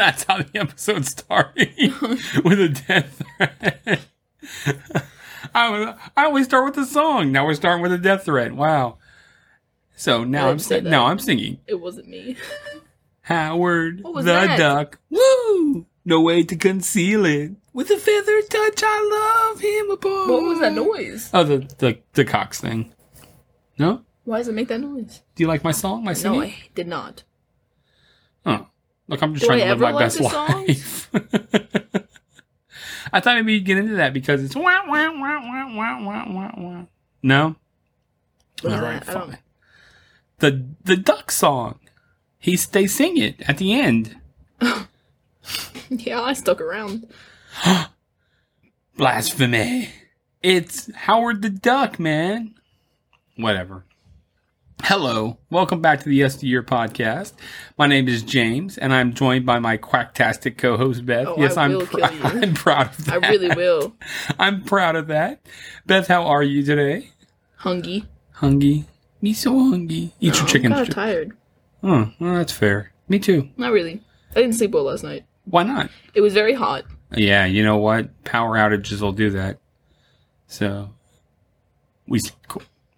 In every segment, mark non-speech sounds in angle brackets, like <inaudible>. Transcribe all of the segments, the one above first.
That's how the episode started <laughs> with a death threat. <laughs> I was, I always start with the song. Now we're starting with a death threat. Wow. So now I'm didn't say sing- that. now I'm singing It wasn't me. Howard the that? duck. Woo! No way to conceal it. With a feather touch, I love him apart. What was that noise? Oh, the the the Cox thing. No. Why does it make that noise? Do you like my song? My singing? No, I did not. Oh, Look, I'm just Do trying I to live my best life. <laughs> I thought maybe you'd get into that because it's wah, wah, wah, wah, wah, wah, wah, wah. No? What All right, fine. The, the duck song. He They sing it at the end. <laughs> yeah, I stuck around. <gasps> Blasphemy. It's Howard the Duck, man. Whatever. Hello, welcome back to the Yes to Year podcast. My name is James, and I'm joined by my quacktastic co-host Beth. Oh, yes, I I'm pr-. <laughs> I'm proud of that. I really will. <laughs> I'm proud of that. Beth, how are you today? Hungry. Hungry? Me so hungry. Eat your I'm <gasps> chicken. kind of tired. Oh, well, that's fair. Me too. Not really. I didn't sleep well last night. Why not? It was very hot. Yeah, you know what? Power outages will do that. So we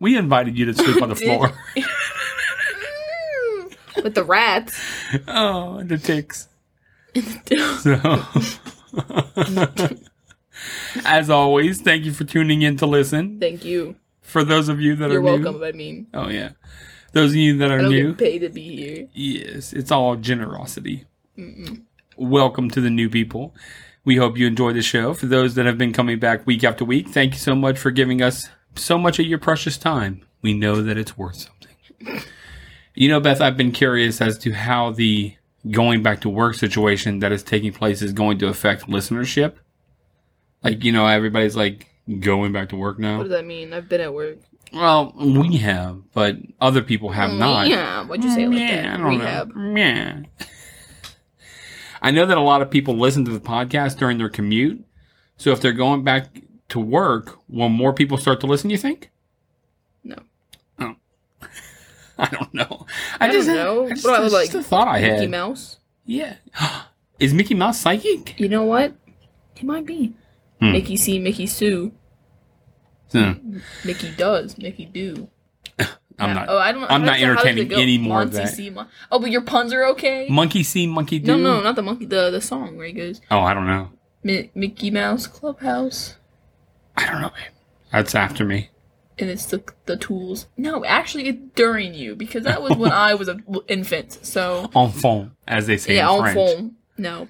we invited you to sleep on the <laughs> floor. <laughs> With the rats. oh, and the ticks. <laughs> So, as always, thank you for tuning in to listen. Thank you. For those of you that You're are welcome. new, I mean, oh yeah, those of you that are new, paid to be here. yes, it's all generosity. Welcome to the new people. We hope you enjoy the show. For those that have been coming back week after week, thank you so much for giving us so much of your precious time. We know that it's worth something. You know, Beth, I've been curious as to how the going back to work situation that is taking place is going to affect listenership. Like, you know, everybody's like going back to work now. What does that mean? I've been at work. Well, we have, but other people have mm, not. Yeah. what'd you say like mm, Yeah, that? I don't Rehab. know. Yeah. <laughs> I know that a lot of people listen to the podcast during their commute. So if they're going back to work, will more people start to listen, you think? No. Oh. <laughs> I don't know. I don't know. I just, What I just like? a thought I had. Mickey. Mouse. Yeah. <gasps> Is Mickey Mouse psychic? You know what? He might be. Hmm. Mickey see, Mickey Sue. Hmm. Mickey does, Mickey do. <laughs> I'm not. Oh, I don't. I'm how not does it- how does it entertaining any more of that. see, Mon- oh, but your puns are okay. Monkey see, monkey do. no, no, not the monkey. The the song where he goes Oh, I don't know. Mi- Mickey Mouse Clubhouse, I don't know. babe. That's after me. and it's the the tools. No, actually, it's during you because that was when <laughs> I was an infant. So Enfant, as they say yeah, in on French. phone. No,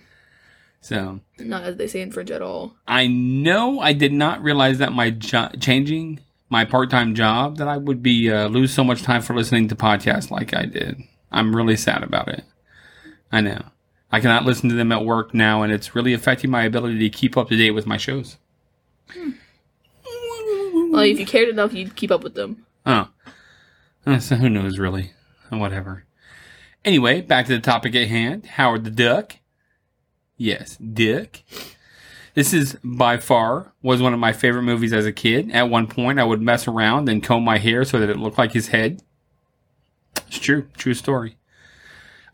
So not as they say in French at all. I know I did not realize that my jo- changing my part-time job that I would be uh, lose so much time for listening to podcasts like I did. I'm really sad about it. I know. I cannot listen to them at work now, and it's really affecting my ability to keep up to date with my shows. Well, if you cared enough, you'd keep up with them. Oh, Uh, so who knows really? Whatever. Anyway, back to the topic at hand. Howard the Duck. Yes, Dick. This is by far was one of my favorite movies as a kid. At one point, I would mess around and comb my hair so that it looked like his head. It's true, true story.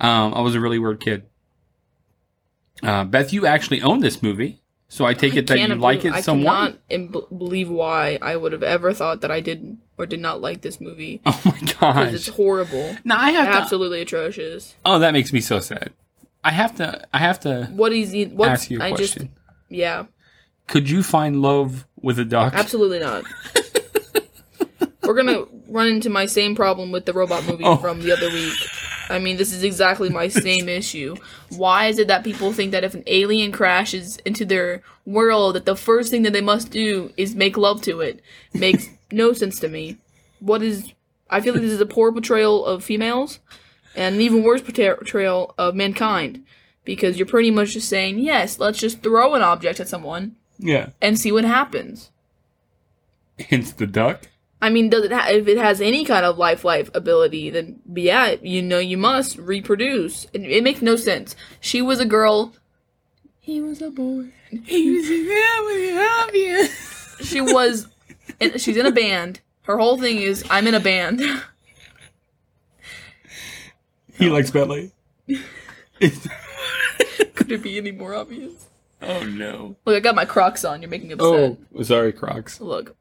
Um, I was a really weird kid. Uh, Beth, you actually own this movie, so I take it that you like it I somewhat. I cannot believe why I would have ever thought that I didn't or did not like this movie. <laughs> Oh my god. Because it's horrible. No, I have to. Absolutely atrocious. Oh, that makes me so sad. I have to. I have to What is he? What's, ask you a I just question. yeah, Could you find love with a duck? absolutely not. <laughs> We're gonna run into my same problem with the robot movie Oh. from the other week. I mean, this is exactly my <laughs> same issue. Why is it that people think that if an alien crashes into their world, that the first thing that they must do is make love to it? Makes <laughs> no sense to me. What is? I feel like this is a poor portrayal of females, and an even worse portrayal of mankind, because you're pretty much just saying, yes, let's just throw an object at someone yeah. and see what happens. Hence the duck. I mean, does it ha- if it has any kind of life life ability, then yeah, you know you must reproduce. It, it makes no sense. She was a girl. He was a boy. <laughs> He was really obvious. She was. and she's in a band. Her whole thing is I'm in a band. He likes ballet. <laughs> Could it be any more obvious? oh no. Look, I got my Crocs on. You're making me upset. Oh, sorry, Crocs. Look,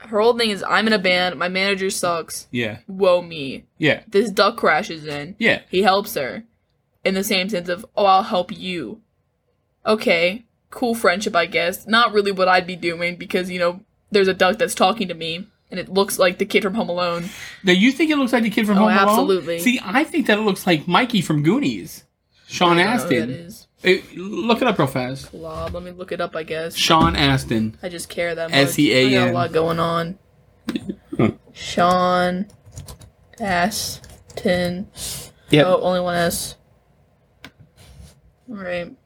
her whole thing is I'm in a band. My manager sucks. Yeah, Whoa me. yeah, This duck crashes in. yeah. He helps her, in the same sense of oh I'll help you. Okay, cool friendship I guess. Not really what I'd be doing because you know there's a duck that's talking to me and it looks like the kid from Home Alone. Now you think it looks like the kid from Oh, Home Alone? absolutely. See, I think that it looks like Mikey from Goonies. Sean I don't know who that Astin. Is. Eh, look it up real fast. Blob. Let me look it up. I guess. Sean Astin. I just care that much. S-E-A-N. I got a lot going on. Sean Astin. Yep. Oh, only one S. Alright.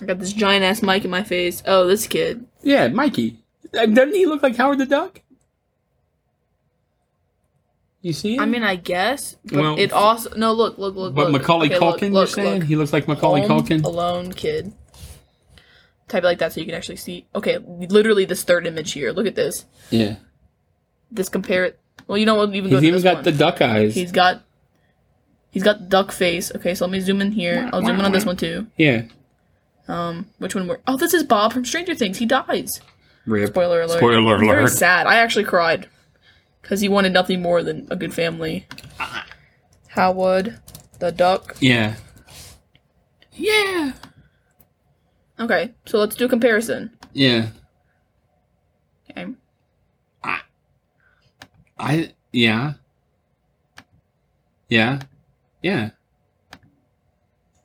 I got this giant ass mic in my face. Oh, this kid. Yeah, Mikey. Doesn't he look like Howard the Duck? You see him? I mean, I guess, but Well, it also no. Look, look, look. but look. Macaulay Okay, look, Culkin, you're look, saying look. he looks like Macaulay Home Culkin? Alone kid. Type it like that so you can actually see. Okay, literally this third image here. Look at this. Yeah. This compare. It. Well, you know what? Even go He's to even this got one. the duck eyes. He's got. He's got duck face. Okay, so let me zoom in here. I'll zoom in on this one too. yeah. Um, which one? Were, oh, this is Bob from Stranger Things. He dies. Rip. Spoiler alert. Spoiler It's Very sad. I actually cried because he wanted nothing more than a good family. Howard, the duck. Yeah. Yeah. Okay, so let's do a comparison. Yeah. Okay. I yeah. Yeah. Yeah.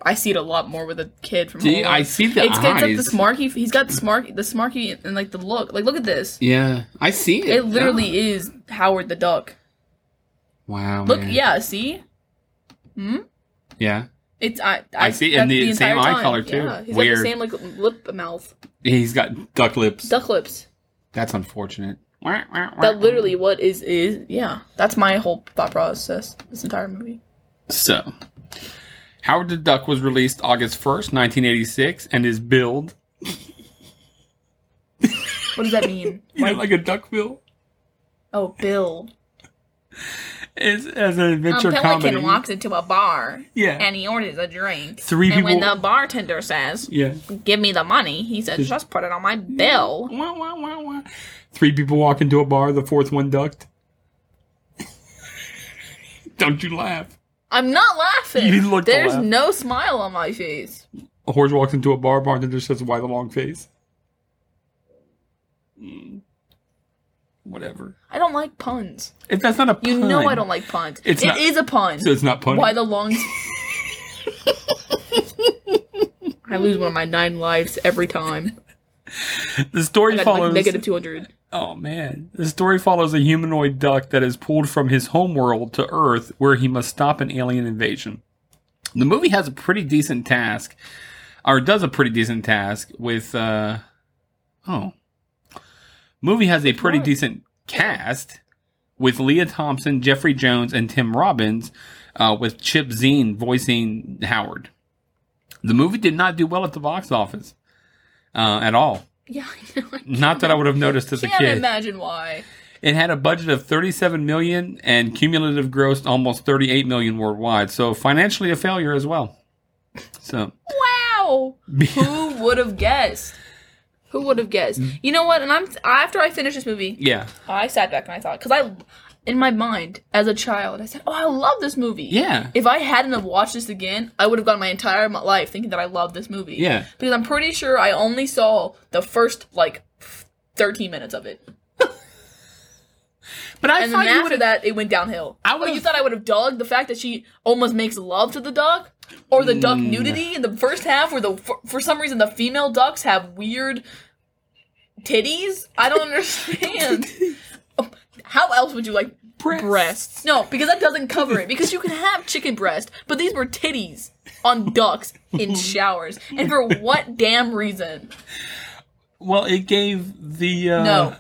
I see it a lot more with a kid from. See, I see the it's, it's like the smarky. He's got the smarky, the smarky, and like the look. Like, look at this. Yeah. I see it. It literally is Howard the Duck. Wow. Look, man. yeah. See, Hmm. Yeah. it's I. I see, and that's the same eye time. color, too. Yeah, he's Weird. got the same like lip mouth, He's got duck lips. duck lips. That's unfortunate. That literally what is is yeah. That's my whole thought process. This entire movie. So, Howard the Duck was released August 1st, 1986, and is billed What does that mean? <laughs> you know, like a duck bill oh, Bill. is as an A adventure pelican comedy. walks into a bar. Yeah. And he orders a drink. Three and when people- the bartender says, Yeah. "Give me the money," he says, "Just put it on my bill." Wah, wah, wah, wah. Three people walk into a bar, the fourth one ducked. <laughs> Don't you laugh. I'm not laughing. You look There's laugh. no smile on my face. A horse walks into a bar, bartender says, Why the long face? Mm. Whatever. I don't like puns. If that's not a pun. You know I don't like puns. It's It not- is a pun. So it's not pun. Why the long? <laughs> I lose one of my nine lives every time. the story follows. like negative two hundred. Oh man. The story follows a humanoid duck that is pulled from his homeworld to Earth where he must stop an alien invasion. The movie has a pretty decent task, or does a pretty decent task with, uh, oh. Movie has a pretty What? decent cast with Lea Thompson, Jeffrey Jones, and Tim Robbins, uh, with Chip Zien voicing Howard. The movie did not do well at the box office uh, at all. Yeah, <laughs> I know. I Not that I would have noticed as a kid. can't kid. imagine why. It had a budget of 37 million and cumulative gross almost 38 million worldwide. So financially a failure as well. So Wow. <laughs> Who would have guessed? Who would have guessed? Mm. You know what? And I'm after I finished this movie, yeah, I sat back and I thought because I, in my mind as a child, I said, "Oh, I love this movie." yeah, If I hadn't have watched this again, I would have gone my entire life thinking that I loved this movie. Yeah. Because I'm pretty sure I only saw the first like 13 minutes of it. <laughs> but I And thought then after would that, it went downhill. I oh, would've- you thought I would have dug the fact that she almost makes love to the duck? Or the duck Mm. nudity in the first half where the for, for some reason the female ducks have weird titties? I don't <laughs> understand. <laughs> How else would you like Breasts. breasts? No, because that doesn't cover it. Because you can have chicken breast, but these were titties on ducks in <laughs> showers. And for what damn reason? Well, it gave the. Uh, No.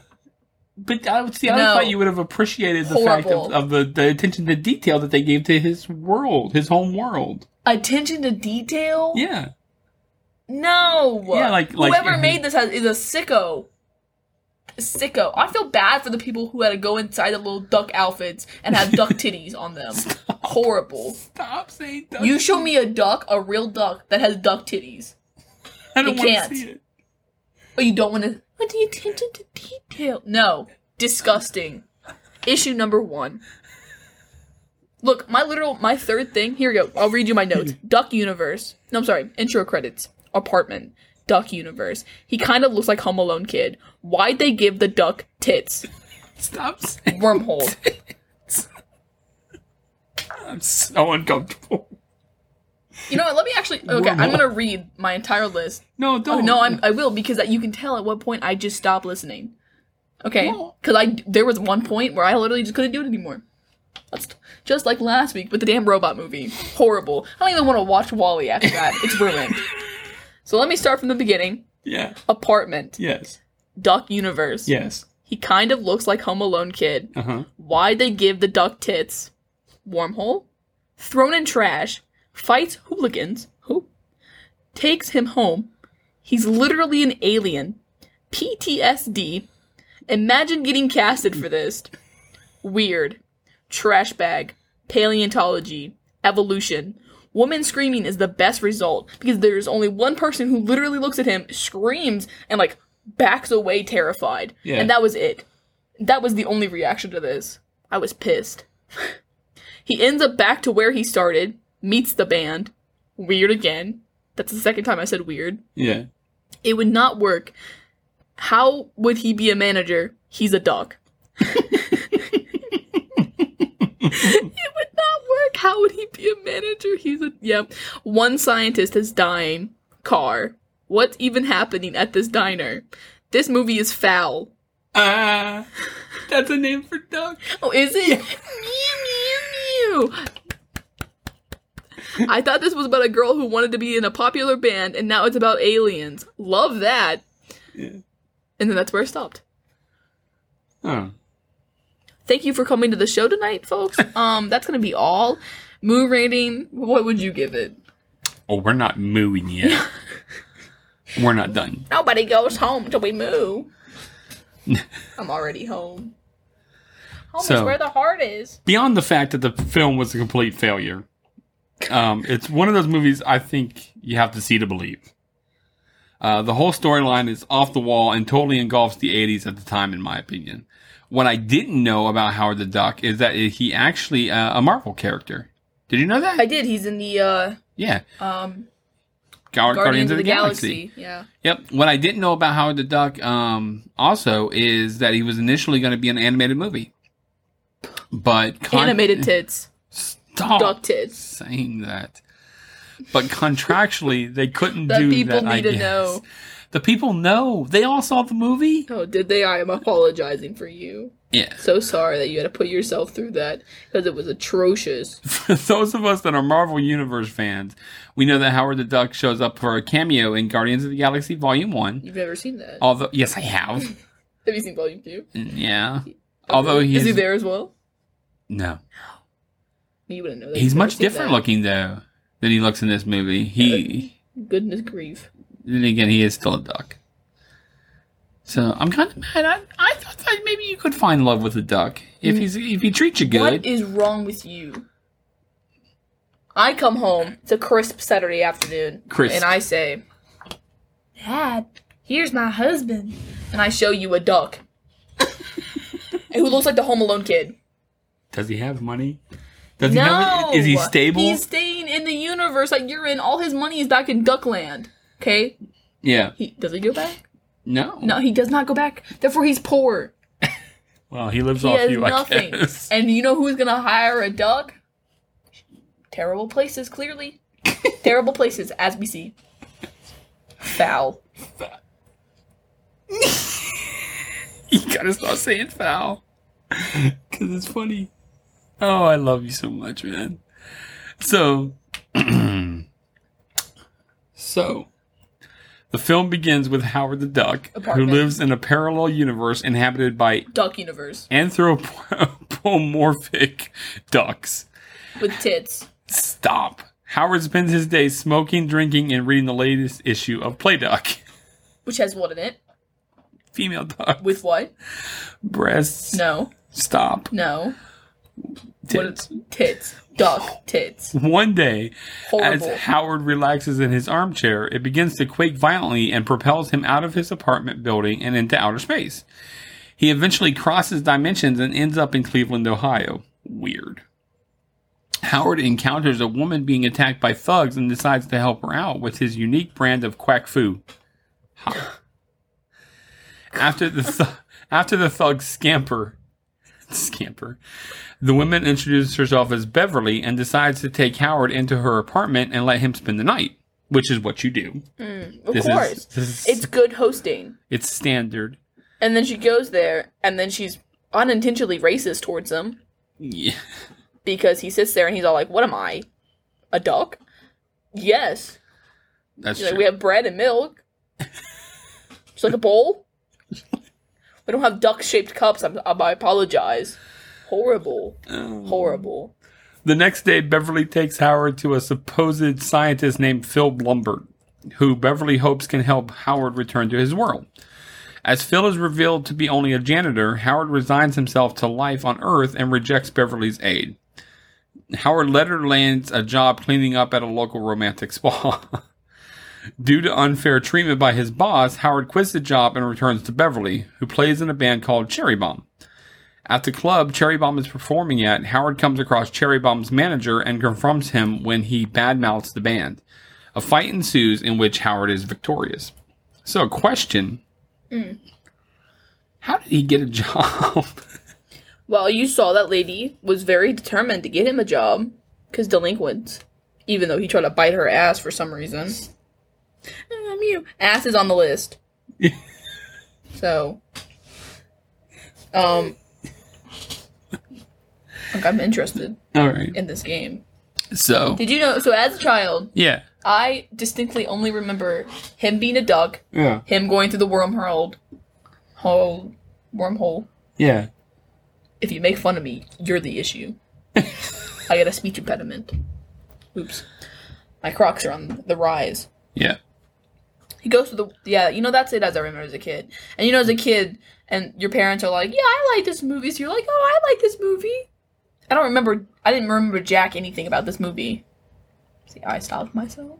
But I would see. I No. thought you would have appreciated the fact of, of the, the attention to detail that they gave to his world, his home world. Attention to detail? Yeah, No. Yeah, like- like- whoever made this has, is a sicko. Sicko. I feel bad for the people who had to go inside the little duck outfits and have duck <laughs> titties on them. Horrible. Stop saying duck. You show me a duck, a real duck that has duck titties. I don't want to can't. see it. But you don't want to. But the attention to detail. No. Disgusting. Issue number one. Look, my literal, my third thing. Here we go. I'll read you my notes. <laughs> Duck Universe. No, I'm sorry. Intro credits. Apartment. Duck Universe. He kind of looks like Home Alone kid. Why'd they give the duck tits? Stop saying. Wormhole. I'm so uncomfortable. You know what? Let me actually. Okay, I'm gonna read my entire list. No, Oh, don't. no, I'm, I will because you can tell at what point I just stopped listening. Okay, because I there was one point where I literally just couldn't do it anymore. That's just like last week with the damn robot movie. Horrible. I don't even want to watch WALL-E after that. It's ruined. <laughs> So let me start from the beginning. Yeah. Apartment, Yes. Duck Universe. Yes. He kind of looks like Home Alone kid. Uh huh. Why'd they give the duck tits? Wormhole? Thrown in trash. Fights hooligans. Who? Takes him home. He's literally an alien. PTSD. Imagine getting casted for this. Weird. Trash bag. Paleontology. Evolution. Woman screaming is the best result because there's only one person who literally looks at him, screams, and like backs away terrified. Yeah. And that was it. That was the only reaction to this. I was pissed. <laughs> he ends up back to where he started, meets the band. Weird again. That's the second time I said weird. Yeah. It would not work. How would he be a manager? He's a duck. <laughs> <laughs> it would not work. How would he be a manager? He's a yeah. One scientist is dying. Car. What's even happening at this diner? This movie is foul. Ah. that's a name for duck. Oh, is it? mew mew mew. I thought this was about a girl who wanted to be in a popular band, and now it's about aliens. Love that. Yeah. And then that's where I stopped. Oh. Thank you for coming to the show tonight, folks. <laughs> Um, that's gonna be all. Moo rating. What would you give it? Oh, we're not mooing yet. <laughs> we're not done. Nobody goes home till we moo. <laughs> I'm already home. Home is where the heart is. Beyond the fact that the film was a complete failure, um, it's one of those movies I think you have to see to believe. Uh, the whole storyline is off the wall and totally engulfs the 80s at the time, in my opinion. What I didn't know about Howard the Duck is that he actually uh, a Marvel character. Did you know that? I did. He's in the uh yeah, um Guard- Guardians, of the, Galaxy. Yeah. Yep. What I didn't know about Howard the Duck, um, also is that he was initially going to be an animated movie, but con- Animated tits. Stop Duck tits. saying that. But contractually, they couldn't That do people that. I need to guess. know. The people know. They all saw the movie. Oh, did they? I am apologizing for you. Yeah. So sorry that you had to put yourself through that because it was atrocious. For <laughs> those of us that are Marvel Universe fans, we know that Howard the Duck shows up for a cameo in Guardians of the Galaxy Volume One. You've never seen that. Although, yes, I have. <laughs> Have you seen Volume Two? Mm, yeah. Although he is he there as well? no, You wouldn't know that. he's much different that. looking though than he looks in this movie. He Goodness grief. Then again, he is still a duck. So I'm kind of mad. I, I thought that maybe you could find love with a duck if mm. he's if he treats you good. What is wrong with you? I come home. It's a crisp Saturday afternoon. Crisp. And I say, Dad, here's my husband. And I show you a duck. <laughs> who looks like the Home Alone kid. Does he have money? Does he no! have? Is he stable? He's staying in the universe that you're in. All his money is back in Duckland. Okay? yeah. He Does he go back? No. No, he does not go back. Therefore, he's poor. Well, he lives He off has you. nothing. I guess. <laughs> And you know who's gonna hire a duck? Terrible places, clearly. Terrible places, as we see. Foul. <laughs> you gotta stop saying foul. Because it's funny. Oh, I love you so much, man. So, <clears throat> so, the film begins with Howard the Duck, Apartment. who lives in a parallel universe inhabited by Duck universe. anthropomorphic <laughs> ducks. With tits. Stop. Howard spends his days smoking, drinking, and reading the latest issue of Play Duck. Which has what in it? female duck With what? breasts. No. Stop. No. Tits. What? Tits. Duck <laughs> tits. One day, Horrible. as Howard relaxes in his armchair, it begins to quake violently and propels him out of his apartment building and into outer space. He eventually crosses dimensions and ends up in Cleveland, Ohio. Weird. Howard encounters a woman being attacked by thugs and decides to help her out with his unique brand of quack foo. <laughs> After the th- after the thugs scamper, <laughs> scamper, the woman introduces herself as Beverly and decides to take Howard into her apartment and let him spend the night, which is what you do. Mm, of This course. is, is it's good hosting. it's standard. And then she goes there, and then she's unintentionally racist towards him Yeah. because he sits there and he's all like, "What am I, a duck?" Yes. That's like, we have bread and milk. She's like a bowl. <laughs> We don't have duck-shaped cups. I'm, I apologize. Horrible. Oh. Horrible. The next day, Beverly takes Howard to a supposed scientist named Phil Blumburtt, who Beverly hopes can help Howard return to his world. As Phil is revealed to be only a janitor, Howard resigns himself to life on Earth and rejects Beverly's aid. Howard later lands a job cleaning up at a local romantic spa. <laughs> Due to unfair treatment by his boss, Howard quits the job and returns to Beverly, who plays in a band called Cherry Bomb. At the club Cherry Bomb is performing at, Howard comes across Cherry Bomb's manager and confronts him when he badmouths the band. A fight ensues in which Howard is victorious. So, question mm. How did he get a <laughs> job? Well, you saw that lady was very determined to get him a job because delinquents, even though he tried to bite her ass for some reason. Um, you ass is on the list. <laughs> so, um, like I'm interested All right. in this game. So, Did you know? So, as a child, yeah. I distinctly only remember him being a duck, Yeah. him going through the wormhole, hole, wormhole. Yeah. If you make fun of me, you're the issue. <laughs> I got a speech impediment. Oops. My Crocs are on the rise. Yeah. He goes to the yeah, you know that's it as I remember as a kid. And you know as a kid and your parents are like, Yeah, I like this movie, so you're like, Oh, I like this movie. I don't remember I didn't remember Jack anything about this movie. See, I stopped myself.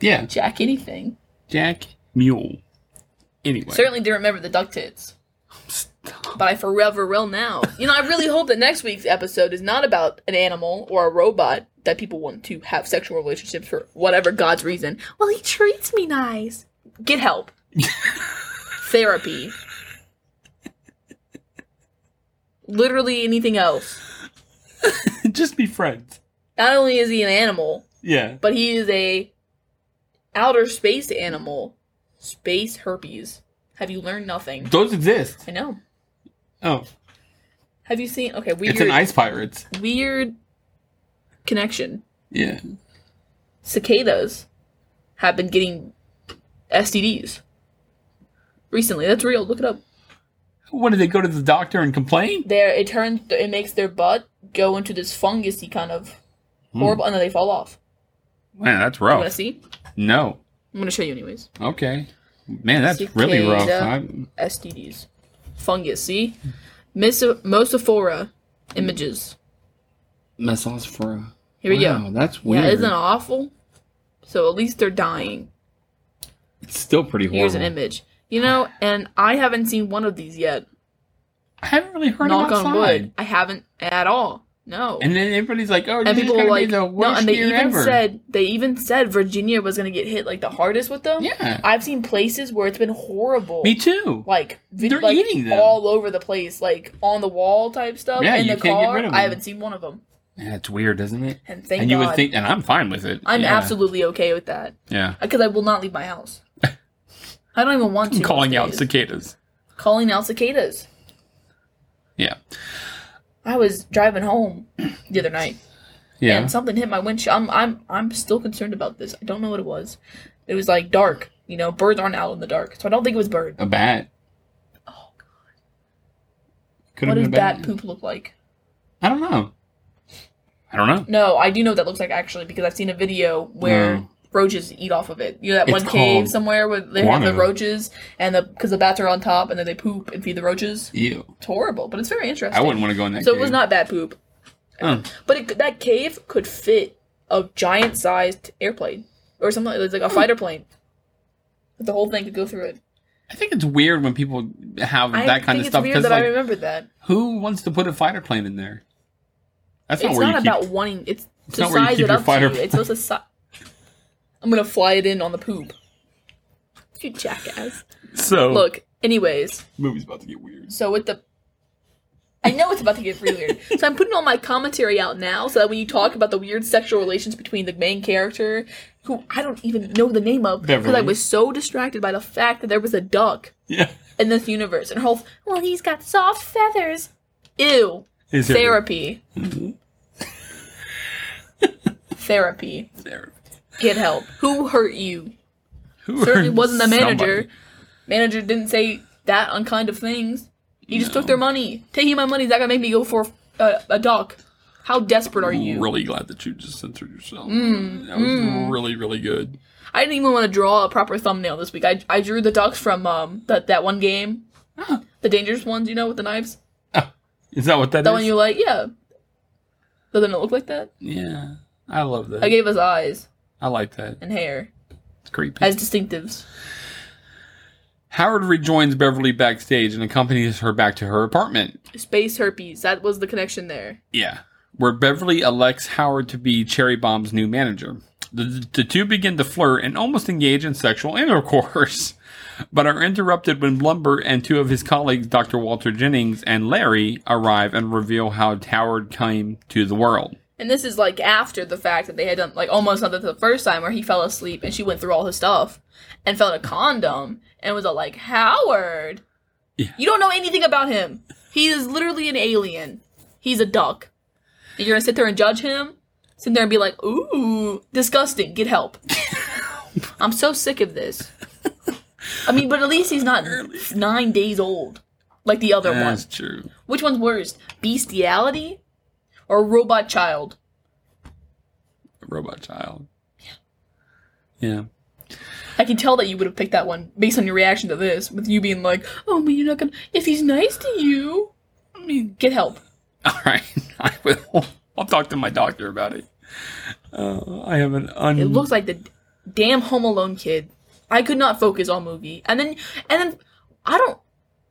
Yeah. Jack anything. Jack Mule. Anyway. Certainly didn't remember the duck tits. Stop. But I forever will now. You know, I really hope that next week's episode is not about an animal or a robot that people want to have sexual relationships for whatever God's reason. Well, he treats me nice. Get help. Therapy. Literally anything else. <laughs> Just be friends. Not only is he an animal, Yeah. but he is a outer space animal. Space herpes. Have you learned nothing? Those exist. I know. Oh. Have you seen? Okay, weird. It's an ice pirates. weird connection. Yeah. Cicadas have been getting STDs recently. That's real. Look it up. What did they go to the doctor and complain? There, it turns. It makes their butt go into this fungusy kind of hmm. horrible, and then they fall off. Man, that's You want to see? No. I'm gonna show you anyways. Okay. Man, that's really rough. Cicada. I, STDs, fungus. See, Mis- Mosophora images. Massospora. Here we go. That's weird. Yeah, isn't awful? So at least they're dying. It's still pretty horrible. Here's an image. You know, and I haven't seen one of these yet. I haven't really heard Knock them on wood. I haven't at all. No. And then everybody's like, "Oh, And this people is were gonna like, be the no, worst and they year even ever." said they even said Virginia was gonna get hit like the hardest with them. Yeah. I've seen places where it's been horrible. Me too. Like vid- They're like, eating them. all over the place, like on the wall type stuff. Yeah, in you the can't get car. rid of them. I haven't seen one of them, Yeah, it's weird, isn't it? and thank and you God. would think, and I'm fine with it. I'm yeah. absolutely okay with that Yeah. Uh, because I will not leave my house. I don't even want to. Calling out cicadas. calling out cicadas. Yeah. I was driving home the other night. Yeah. and something hit my windshield. I'm I'm I'm still concerned about this. I don't know what it was. It was like dark. You know, birds aren't out in the dark, so I don't think it was bird. a bat. Oh god, Could what does bat bat. poop look like? I don't know. I don't know. No, I do know what that looks like actually because I've seen a video where No. Roaches eat off of it. You know that It's one cave called somewhere where they have the guano. roaches and the because the bats are on top and then they poop and feed the roaches. Ew. It's horrible, but it's very interesting. I wouldn't want to go in that So it was not bad poop, Oh. but it, that cave could fit a giant sized airplane or something like, like a fighter plane. The whole thing could go through it. I think it's weird when people have I that kind think of it's stuff weird because that I like, remember that. who wants to put a fighter plane in there? That's not It's where not you about keep. wanting. It's to not where you size keep it your up fighter to you. It's supposed to. Si- I'm gonna fly it in on the poop. You jackass. So Look. Anyways, movie's about to get weird. so with the. I know it's about to get really weird. <laughs> So I'm putting all my commentary out now so that when you talk about the weird sexual relations between the main character, who I don't even know the name of, because I was so distracted by the fact that there was a duck Yeah. in this universe. And her whole, well, he's got soft feathers. Ew. Is there- mm-hmm. Therapy. Therapy. Get help. Who hurt you? Who Certainly wasn't the manager. somebody? Manager didn't say that unkind of things. He just took their money. Taking my money is that gonna make me go for a, a duck. How desperate are you? Really glad that you just censored yourself. Mm, that was mm. really, really good. I didn't even want to draw a proper thumbnail this week. I, I drew the ducks from um that, that one game. The dangerous ones, you know, with the knives. Ah. Is that what that That is? one you like, yeah. Doesn't it look like that? yeah, I love that. I gave us eyes I like that. and hair It's creepy. as distinctives. Howard rejoins Beverly backstage and accompanies her back to her apartment. Space herpes. That was the connection there. Yeah. Where Beverly elects Howard to be Cherry Bomb's new manager. The, the two begin to flirt and almost engage in sexual intercourse, <laughs> but are interrupted when Blumber and two of his colleagues, Dr. Walter Jennings and Larry, arrive and reveal how Howard came to the world. And this is like after the fact that they had done like almost it the first time where he fell asleep and she went through all his stuff and found a condom and was all like, Howard, Yeah. you don't know anything about him. He is literally an alien. He's a duck. And you're gonna sit there and judge him? Sit there and be like, ooh, disgusting, get help. <laughs> I'm so sick of this. I mean, but at least he's not nine days old like the other one. That's true. Which one's worse? Bestiality or robot child? Robot child. Yeah. Yeah. I can tell that you would have picked that one based on your reaction to this, with you being like, "Oh, but you're not gonna. If he's nice to you, I mean, get help." <laughs> All right. <laughs> I will. I'll talk to my doctor about it. Uh, I have an un. It looks like the damn Home Alone kid. I could not focus on movie, and then and then I don't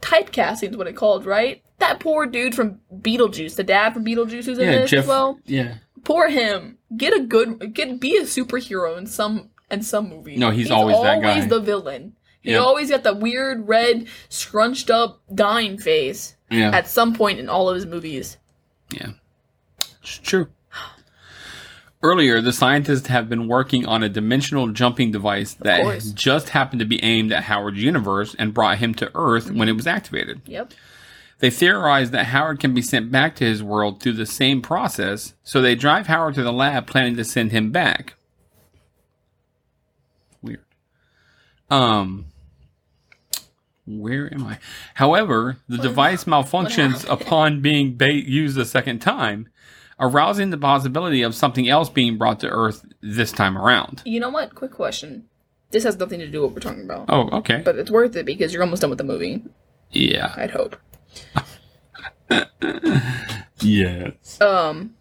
typecasting is what it called, right? That poor dude from Beetlejuice, the dad from Beetlejuice, who's in yeah, this Jeff. as well. Yeah. Poor him. Get a good, get be a superhero in some in some movie. No, he's always that guy. the villain. He Yep. always got that weird red, scrunched up, dying face Yeah. at some point in all of his movies. Yeah. It's true. <gasps> Earlier, the scientists have been working on a dimensional jumping device that course. just happened to be aimed at Howard's universe and brought him to Earth when it was activated. Yep. They theorize that Howard can be sent back to his world through the same process, so they drive Howard to the lab planning to send him back. Weird. Um where am I? However, the device malfunctions upon being ba- used a second time, arousing the possibility of something else being brought to Earth this time around. You know what? Quick question. This has nothing to do with what we're talking about, Oh, okay. but it's worth it because you're almost done with the movie. yeah. I'd hope. Yes. Um,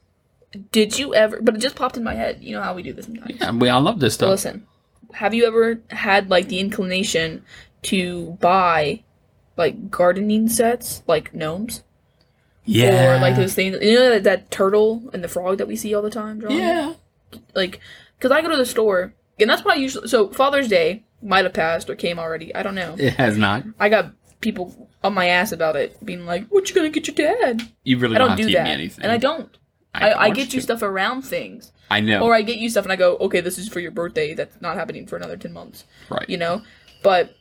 did you ever? But it just popped in my head. You know how we do this sometimes. Yeah, we, I love this stuff. Listen, have you ever had like the inclination to buy like gardening sets, like gnomes, Yeah. or like those things? You know that, that turtle and the frog that we see all the time. Drawn? Yeah. Like, because I go to the store, and that's what I usually. So Father's Day might have passed or came already. I don't know. It has not. I got people on my ass about it, being like, "What you gonna get your dad?" You really I don't, don't do that, anything. and I don't. I, I want get you to. stuff around things. I know. Or I get you stuff and I go, okay, this is for your birthday. That's not happening for another 10 months. right. You know? But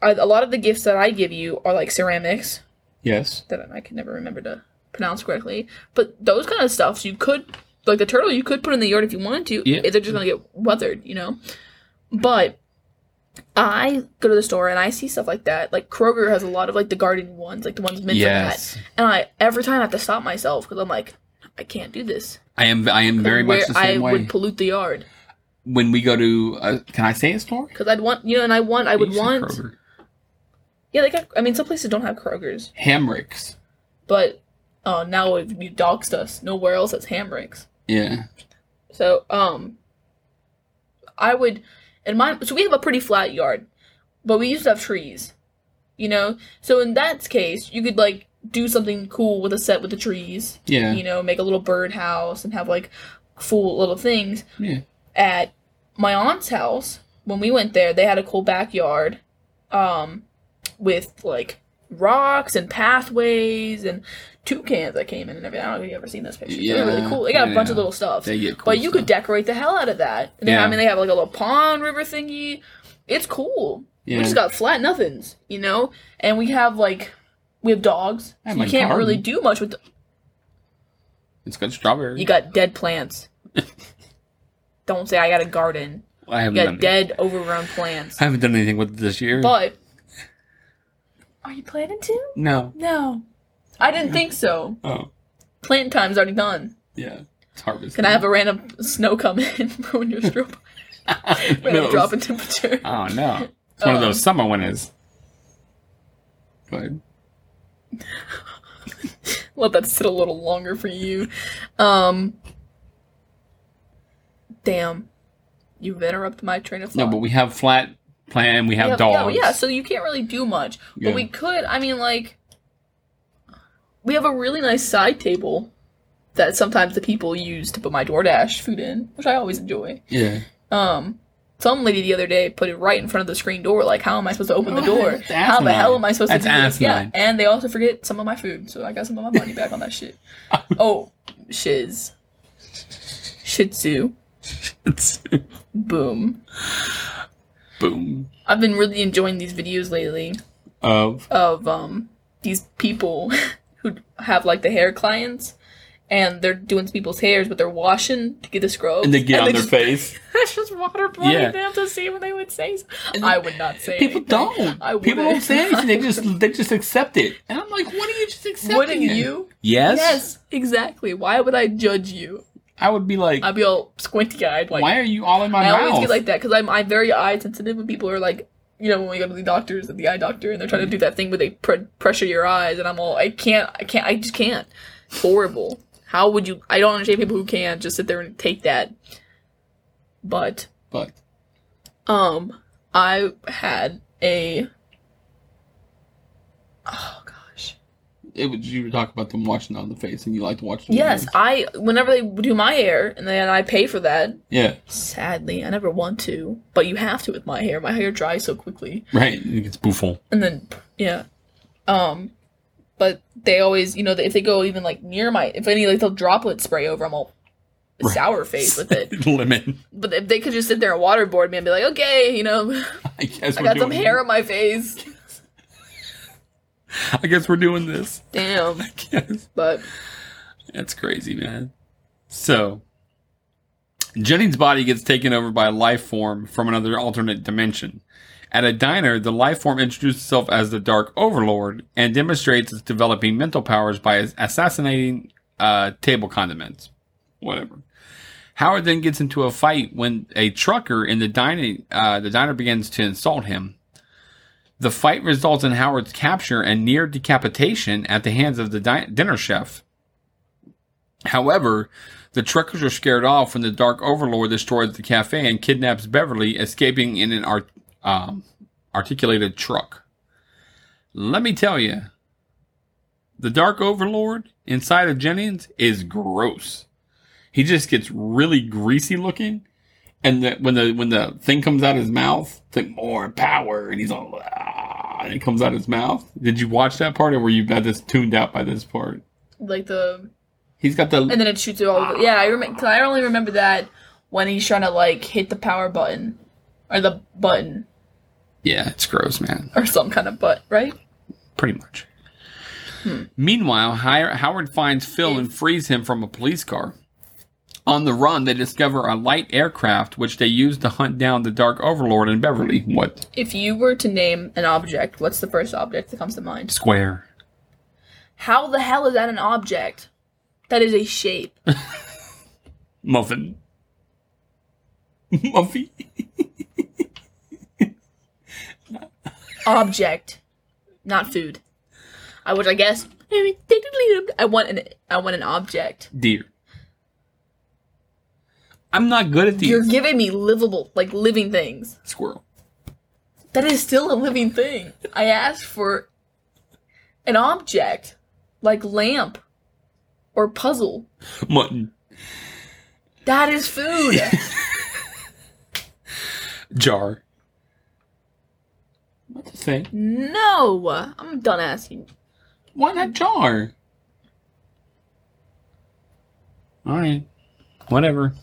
I, a lot of the gifts that I give you are like ceramics Yes. that I can never remember to pronounce correctly. But those kind of stuffs you could, like the turtle, you could put in the yard if you wanted to. Yeah. They're just going to get weathered, you know? But I go to the store and I see stuff like that. Like Kroger has a lot of like the garden ones, like the ones meant Yes. for that. And I every time I have to stop myself because I'm like, I can't do this. I am. I am very much the I same way. would pollute the yard. when we go to, uh, can I say a store? Because I'd want, you know, and I want, I would want. Kroger. Yeah, they got. I mean, some places don't have Krogers, Hamricks. but uh, now you doxed us. Nowhere else has Hamricks. Yeah. So, um, I would, in my, so we have a pretty flat yard, but we used to have trees, you know? So in that case, you could like do something cool with a set with the trees, Yeah. you know, make a little bird house and have like cool little things. Yeah. At my aunt's house, when we went there, they had a cool backyard, um, with like rocks and pathways and toucans that came in and everything. I don't know if you've ever seen those pictures. They're really cool. They got a yeah. bunch of little stuff. They get cool But you could decorate the hell out of that. And then, Yeah. I mean, they have like a little pond river thingy. It's cool. Yeah. We just got flat nothings, you know? And we have like, we have dogs. So you can't garden. really do much with the, It's got strawberries. You got dead plants. <laughs> Don't say I got a garden. I haven't You done got dead, overgrown plants. I haven't done anything with this year. But, <laughs> are you planning to? no. No. I didn't think so. Oh. Plant time's already done. Yeah. It's harvest. Can I have a random snow come in <laughs> ruin your strobe? Random <laughs> <laughs> no. drop in temperature. Oh no. It's one of Um, those summer winters. Go ahead. Let that sit a little longer for you. Um. Damn. You've interrupted my train of thought. No, but we have flat plant and we have yeah, dogs. Yeah, yeah, so you can't really do much. Yeah. But we could, I mean, like, we have a really nice side table that sometimes the people use to put my DoorDash food in, which I always enjoy. Yeah. Um, some lady the other day put it right in front of the screen door. Like, how am I supposed to open the Oh, door? that's How the asinine. hell am I supposed That's to do this? Yeah, and they also forget some of my food, so I got some of my money back on that shit. <laughs> Oh, shiz. Shih Tzu. <laughs> Boom. boom. I've been really enjoying these videos lately. Of of um these people <laughs> who have like the hair clients and they're doing people's hairs but they're washing to get the scrub and they get on their just, <laughs> face. it's just water blowing Yeah. them to see what they would say i would not say People anything. don't. I People don't say anything. They just <laughs> they just accept it. And I'm like, what are you just accepting? wouldn't you Yes. yes exactly why would i judge you I would be like, i'd be all squinty eyed like why are you all in my i mouth? always get like that because i'm i'm very eye sensitive when people are like you know, when we go to the doctors at the eye doctor and they're trying to do that thing where they pre- pressure your eyes, and I'm all, I can't, I can't, I just can't. It's horrible. How would you? I don't understand people who can't just sit there and take that. But but um, I had a. Oh. It was you were talking about them washing on the face, and you like to watch. Them Yes, I. Whenever they do my hair, and then I pay for that. Yeah. Sadly, I never want to, but you have to with my hair. My hair dries so quickly. Right. It gets booful. and then yeah um but they always you know if they go even like near my if any like they'll droplet spray over i'm all Right. sour face with it <laughs> Lemon. but if they could just sit there and waterboard me and be like okay you know <laughs> I guess i got some hair on my face I guess we're doing this. damn <laughs> I guess. but That's crazy, man. So, Jennings' body gets taken over by a life form from another alternate dimension. At a diner, the life form introduces itself as the Dark Overlord and demonstrates its developing mental powers by assassinating uh, table condiments. Whatever. Howard then gets into a fight when a trucker in the dining uh, the diner begins to insult him. The fight results in Howard's capture and near decapitation at the hands of the di- dinner chef. However, the truckers are scared off when the Dark Overlord destroys the cafe and kidnaps Beverly, escaping in an art, um, articulated truck. Let me tell you, the Dark Overlord inside of Jennings is gross. He just gets really greasy looking, and the, when the when the thing comes out of his mouth, it's like more power, and he's all ah, and it comes out of his mouth. Did you watch that part, or were you got this tuned out by this part? like the He's got the and then it shoots it all over yeah i remember i only remember that when he's trying to like hit the power button or the button Yeah, it's gross, man. or some kind of butt right Pretty much. Meanwhile, Howard finds Phil and frees him from a police car. On the run, they discover a light aircraft which they use to hunt down the Dark Overlord in Beverly. What? if you were to name an object what's the first object that comes to mind Square. How the hell is that an object? That is a shape. <laughs> Muffin. <laughs> Muffy. Object, not food. I would, I guess. <laughs> I want an. I want an object. Deer. I'm not good at these. You're giving me livable, like living things. Squirrel. That is still a living thing. I asked for an object, like lamp or puzzle. Mutton. That is food. <laughs> Jar. What to say? no, I'm done asking. Why not jar? Alright. Whatever.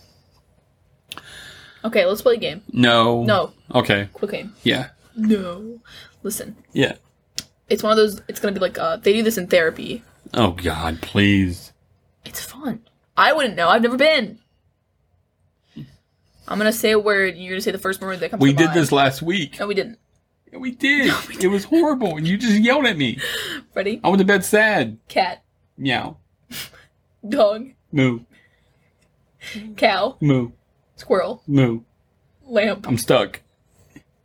Okay, let's play a game. No. No, Okay. quick game. Yeah. No. Listen, Yeah. it's one of those. It's gonna be like uh, they do this in therapy. Oh God, please. It's fun. I wouldn't know. I've never been. I'm gonna say a word. You're gonna say the first word that comes. We did mind. this last week. No, we didn't. Yeah, we did. <laughs> It was horrible, and you just yelled at me. <laughs> Ready? I went to bed sad. Cat, Meow. <laughs> dog, Moo. cow, Moo. Squirrel, Moo. lamp, I'm stuck.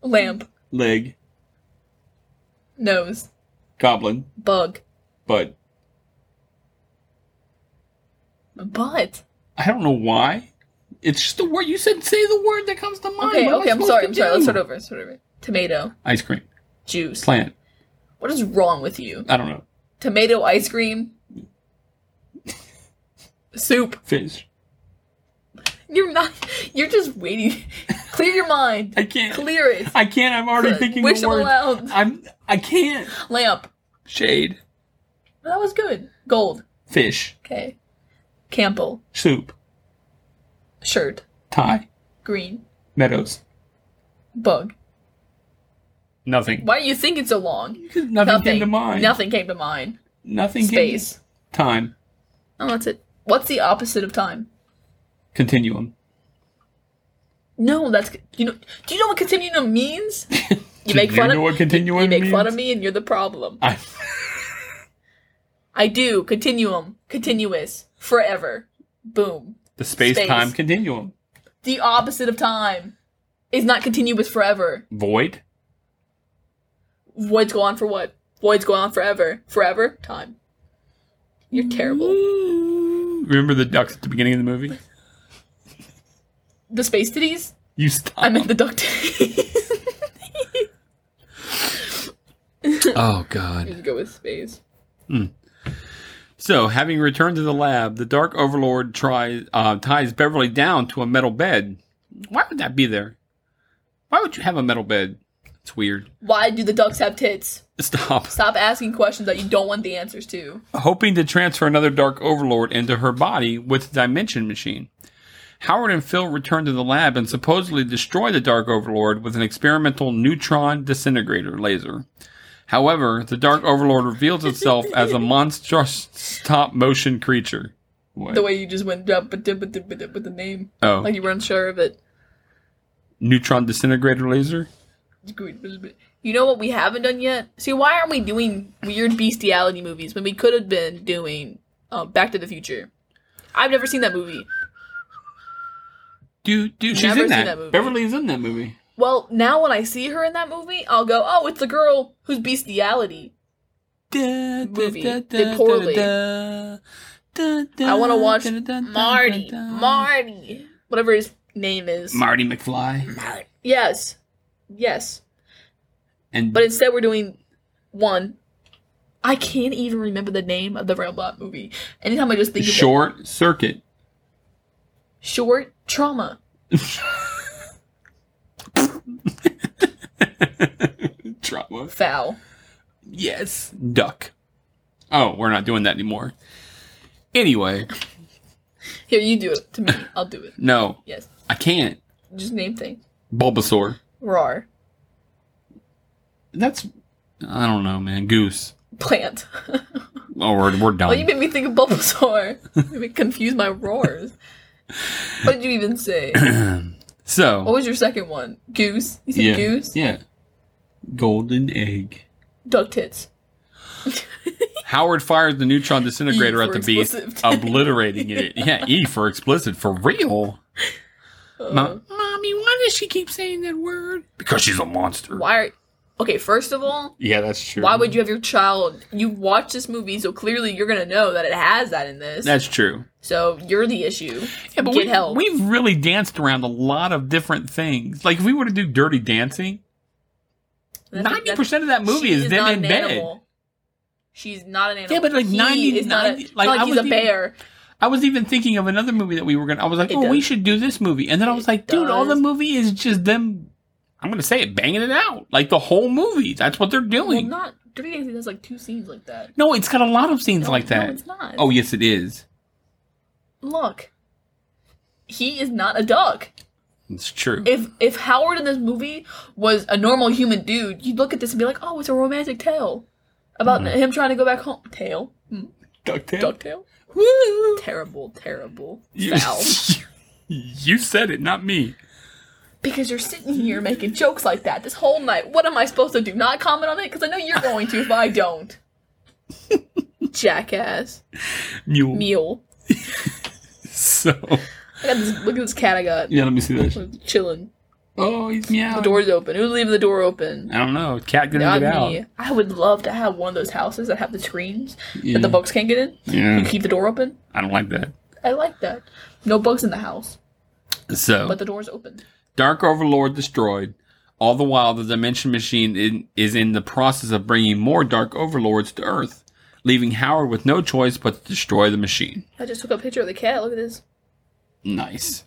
lamp, Leg. nose, Goblin. bug, Bud. But. I don't know why. It's just the word you said. Say the word that comes to mind. Okay, What okay. I'm sorry. I'm sorry. do? Let's start over. Let's start over. Tomato, Ice cream. juice. Plant. What is wrong with you? I don't know. Tomato ice cream. <laughs> Soup. Fish. You're not. You're just waiting. Clear your mind. I can't. Clear it. I can't. I'm already thinking Wish the them word. aloud. I'm. I can't. Lamp. Shade. That was good. Gold. Fish. Okay. Campbell. Soup. Shirt. Tie. Green. Meadows. Bug. Nothing. Why are you thinking so long? Nothing, came to mind. Nothing came to mind. Nothing. came- to Space. Time. Oh, that's it. What's the opposite of time? Continuum. No, that's you know. Do you know what continuum means? <laughs> You make you fun know of continuum You make fun of me, and you're the problem. I. I do continuum, continuous, forever. Boom. The space Space. time continuum. The opposite of time is not continuous forever. Void. Voids go on for what? Voids go on forever. Forever? Time. You're terrible. Remember the ducks at the beginning of the movie? The space titties? You stop. I meant the duck titties. oh God. Just go with space. So, having returned to the lab, the Dark Overlord tries uh, ties Beverly down to a metal bed. Why would that be there? Why would you have a metal bed? It's weird. Why do the ducks have tits? Stop. Stop asking questions that you don't want the answers to. Hoping to transfer another Dark Overlord into her body with the Dimension Machine. Howard and Phil return to the lab and supposedly destroy the Dark Overlord with an experimental neutron disintegrator laser. However, the Dark Overlord reveals itself as a monstrous stop motion creature. What? The way you just went up with the, name. oh, Like you were unsure of it. neutron disintegrator laser? You know what we haven't done yet? See, why aren't we doing weird bestiality movies when we could have been doing uh, Back to the Future? I've never seen that movie. Dude, dude, she's Never in that. that movie. Beverly's in that movie. Well, now when I see her in that movie, I'll go, oh, it's the girl who's bestiality. Movie did poorly. I want to watch Marty. Marty. Whatever his name is. Marty McFly. Marty. Yes. Yes. And But instead, we're doing one. I can't even remember the name of the robot movie. Anytime I just think of it. short circuit. Short trauma. <laughs> Trauma. Foul. Yes. Duck. Oh, we're not doing that anymore. Anyway, Here, you do it to me. I'll do it. no, Yes. I can't. Just name things. Bulbasaur. Rar. That's I don't know, man. Goose. Plant. Oh, we're we're oh, done. oh, you made me think of Bulbasaur. <laughs> you confuse my roars. <laughs> What did you even say? <clears throat> so What was your second one? Goose? You said yeah, goose? yeah. Golden egg. Duck tits. <laughs> Howard fires the neutron disintegrator E at the beast, obliterating it. <laughs> Yeah, E for explicit for real. Uh, Mommy why does she keep saying that word? Because she's a monster. Why are Okay, first of all, Yeah, that's true. why would you have your child you watch this movie, so clearly you're gonna know that it has that in this. That's true. so you're the issue. Yeah, but Get we, help. we've really danced around a lot of different things. Like if we were to do Dirty Dancing, ninety percent of that movie she is them in an bed. animal. She's not an animal. Yeah, but like He 90 is not a, 90 it's like, not like I he's was a even- bear. I was even thinking of another movie that we were gonna. I was like, It oh, we should do this movie, and then I was like, dude, all the movie is just them. I'm gonna say it, banging it out, like the whole movie. That's what they're Well, doing. not Dirty Dancing has like two scenes like that. no, it's got a lot of scenes No, like that. No, it's not. oh, yes, it is. look, he is not a duck. It's true. If if Howard in this movie was a normal human dude, you'd look at this and be like, oh, it's a romantic tale about Mm-hmm. him trying to go back home. Tale, Hmm. Ducktail. ducktail. Woo! Terrible, terrible, You, <laughs> you said it, not me. Because you're sitting here making jokes like that this whole night. What am I supposed to do? Not comment on it? Because I know you're going to if I don't. <laughs> Jackass. Mule. Mule. <laughs> So I got this, look at this cat I got. yeah, let me see that. Chilling. Oh, he's meowing. The door's open. Who's leaving the door open? I don't know. Cat gonna Not get me. out. I would love to have one of those houses that have the screens Yeah. that the bugs can't get in. Yeah. You keep the door open. I don't like that. I like that. No bugs in the house, So but the door's open. Dark Overlord destroyed. All the while, the Dimension Machine in, is in the process of bringing more Dark Overlords to Earth, leaving Howard with no choice but to destroy the machine. I just took a picture of the cat. Look at this. Nice.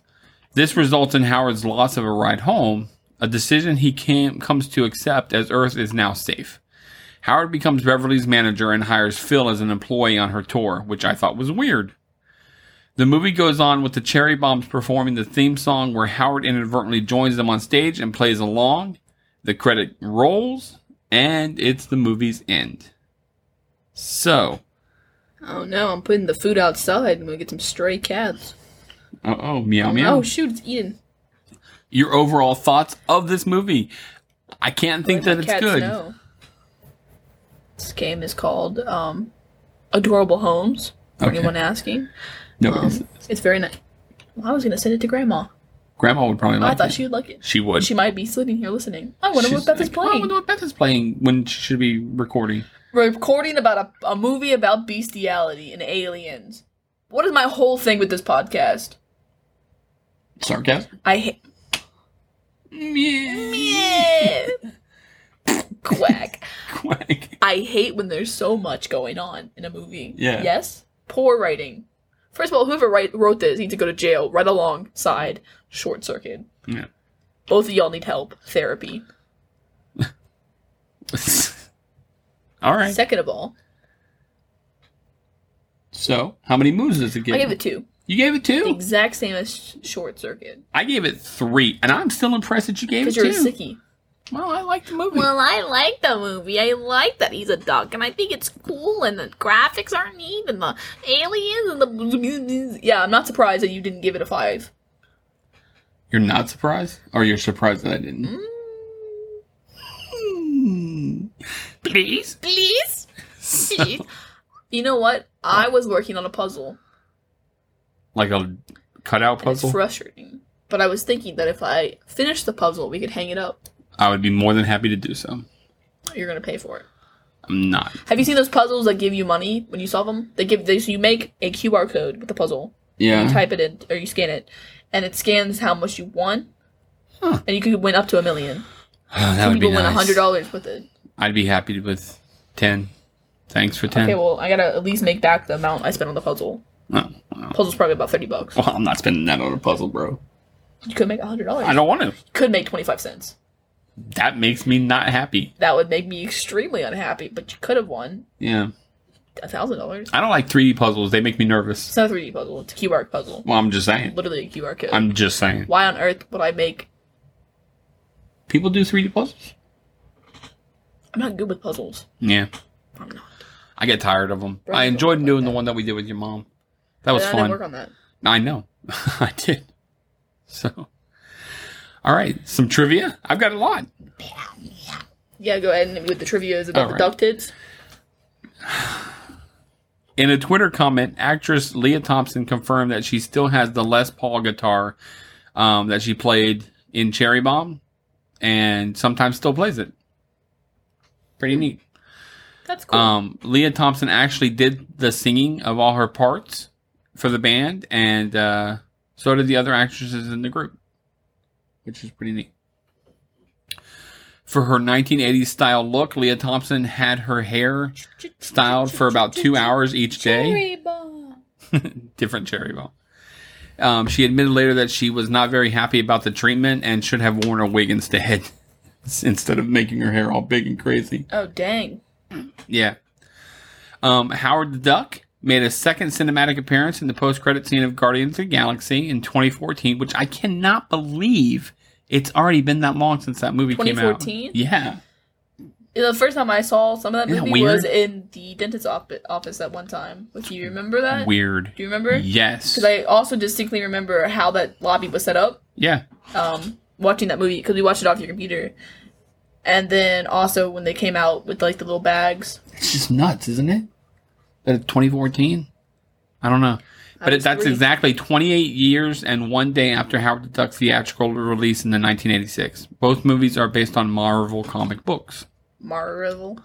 This results in Howard's loss of a ride home, a decision he came, comes to accept as Earth is now safe. Howard becomes Beverly's manager and hires Phil as an employee on her tour, which I thought was weird. The movie goes on with the Cherry Bombs performing the theme song where Howard inadvertently joins them on stage and plays along. The credit rolls, and it's the movie's end. So, Oh no! I'm putting the food outside. I'm gonna get some stray cats. uh oh, meow meow. Oh shoot! It's eating. Your overall thoughts of this movie? I can't think that it's good. know. This game is called um, Adorable Homes. For Okay. anyone asking, No, um, it's- it's very nice. Well, I was gonna send it to Grandma. Grandma would probably like I thought it. she would like it. She would. She might be sitting here listening. I wonder what She's Beth is like, "Oh, I playing. wonder what Beth is playing when she should be recording. Recording about a, a movie about bestiality and aliens. What is my whole thing with this podcast? Sarcasm. I hate. Yeah. <laughs> Quack. Quack. I hate when there's so much going on in a movie. Yeah. Yes? Poor writing. First of all, whoever write, wrote this needs to go to jail right alongside Short Circuit. Yeah. Both of y'all need help. Therapy. <laughs> All right. Second of all, So, how many moves does it give? I gave it two. You gave it The two. exact same as Sh- Short Circuit. I gave it three, and I'm still impressed that you gave it two. Because you're a sickie. Well, I like the movie. Well, I like the movie. I like that he's a duck, and I think it's cool, and the graphics are neat, and the aliens, and the yeah. I'm not surprised that you didn't give it a five. you're not surprised, or you're surprised that I didn't. Mm. <laughs> Please. Please, <laughs> please. you know what? I was working on a puzzle. Like a cutout and It's puzzle. frustrating, but I was thinking that if I finished the puzzle, we could hang it up. I would be more than happy to do so. You're gonna pay for it. I'm not. Have you seen those puzzles that give you money when you solve them? They give they so you make a QR code with the puzzle. Yeah. You type it in or you scan it, and it scans how much you won, Huh. and you could win up to a million. <sighs> that Some would be people win a hundred dollars with it. I'd be happy with ten. Thanks for ten. Okay, well I gotta at least make back the amount I spent on the puzzle. Oh. Puzzle's probably about thirty bucks. Well, I'm not spending that on a puzzle, bro. You could make a hundred dollars. I don't want to. You could make twenty five cents. That makes me not happy. That would make me extremely unhappy. But you could have won Yeah. a thousand dollars. I don't like 3D puzzles. They make me nervous. It's not a 3D puzzle. It's a QR puzzle. Well, I'm just saying. Literally a QR code. I'm just saying. Why on earth would I make? People do 3D puzzles. I'm not good with puzzles. Yeah. I'm not. I get tired of them. Bro, I enjoyed doing like the that. one that we did with your mom. That was fun. I work on that. I know. <laughs> I did. So. All right. Some trivia. I've got a lot. Yeah, go ahead and with the trivia's about All the right. duck tits. In a Twitter comment, actress Lea Thompson confirmed that she still has the Les Paul guitar um, that she played in Cherry Bomb, and sometimes still plays it. Pretty neat. That's cool. Um, Lea Thompson actually did the singing of all her parts for the band, and uh, so did the other actresses in the group, which is pretty neat. For her 1980s style look, Lea Thompson had her hair styled for about two hours each day. <laughs> Different cherry bomb. Um, she admitted later that she was not very happy about the treatment and should have worn a wig instead, <laughs> instead of making her hair all big and crazy. Oh dang. Yeah. Um, Howard the Duck made a second cinematic appearance in the post-credit scene of Guardians of the Galaxy in 2014, which I cannot believe it's already been that long since that movie came out. 2014? Yeah. The first time I saw some of that Isn't that movie was in the dentist's office, office at one time. Like, do you remember that? Weird. Do you remember? Yes. Because I also distinctly remember how that lobby was set up. yeah. Um, watching that movie because we watched it off your computer, and then also when they came out with like the little bags. It's just nuts, isn't it? It's 2014? I don't know. But it, that's three. exactly 28 years and one day after Howard the Duck's theatrical release in the 1986. Both movies are based on Marvel comic books. Marvel.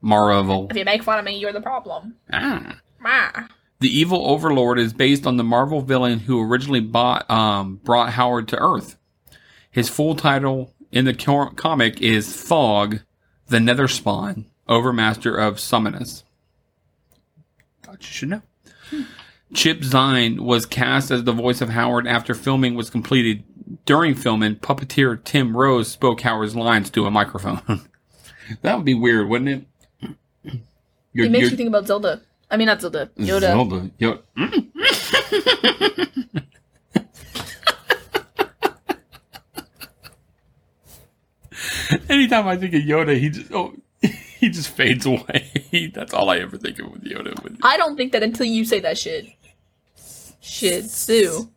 Marvel. If you make fun of me, you're the problem. Ah. Ah. The evil overlord is based on the Marvel villain who originally bought, um, brought Howard to Earth. His full title in the comic is Thog, the Nether Spawn, Overmaster of Summonus. You should know. Chip Zien was cast as the voice of Howard after filming was completed. During filming, puppeteer Tim Rose spoke Howard's lines to a microphone. <laughs> that would be weird, wouldn't it? You're- <clears throat> It makes you think about Zelda. I mean, not Zelda. Yoda. Zelda. Yo- <laughs> Anytime I think of Yoda, he just oh, <laughs> he just fades away. <laughs> That's all I ever think of with Yoda. With I don't think that until you say that shit. Shit, Zoo.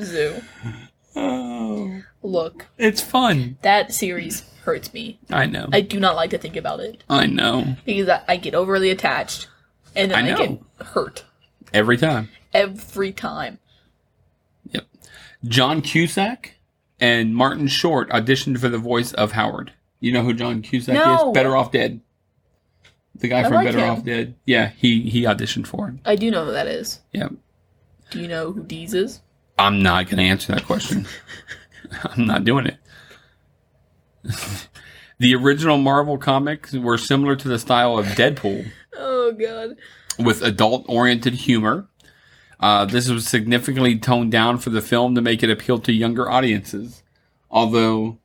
Zoo. oh, Look, it's fun. that series hurts me. I know. I do not like to think about it I know. because I, I get overly attached, and then I I, get hurt Every time. every time. Yep. John Cusack and Martin Short auditioned for the voice of Howard. You know who John Cusack No. is? Better Off Dead. The guy I from like Better him. Off Dead. Yeah, he he auditioned for it. I do know who that is. Yep. Do you know who Deez is? I'm not going to answer that question. <laughs> I'm not doing it. <laughs> the original Marvel comics were similar to the style of Deadpool Oh god. with adult oriented humor. Uh, this was significantly toned down for the film to make it appeal to younger audiences. Although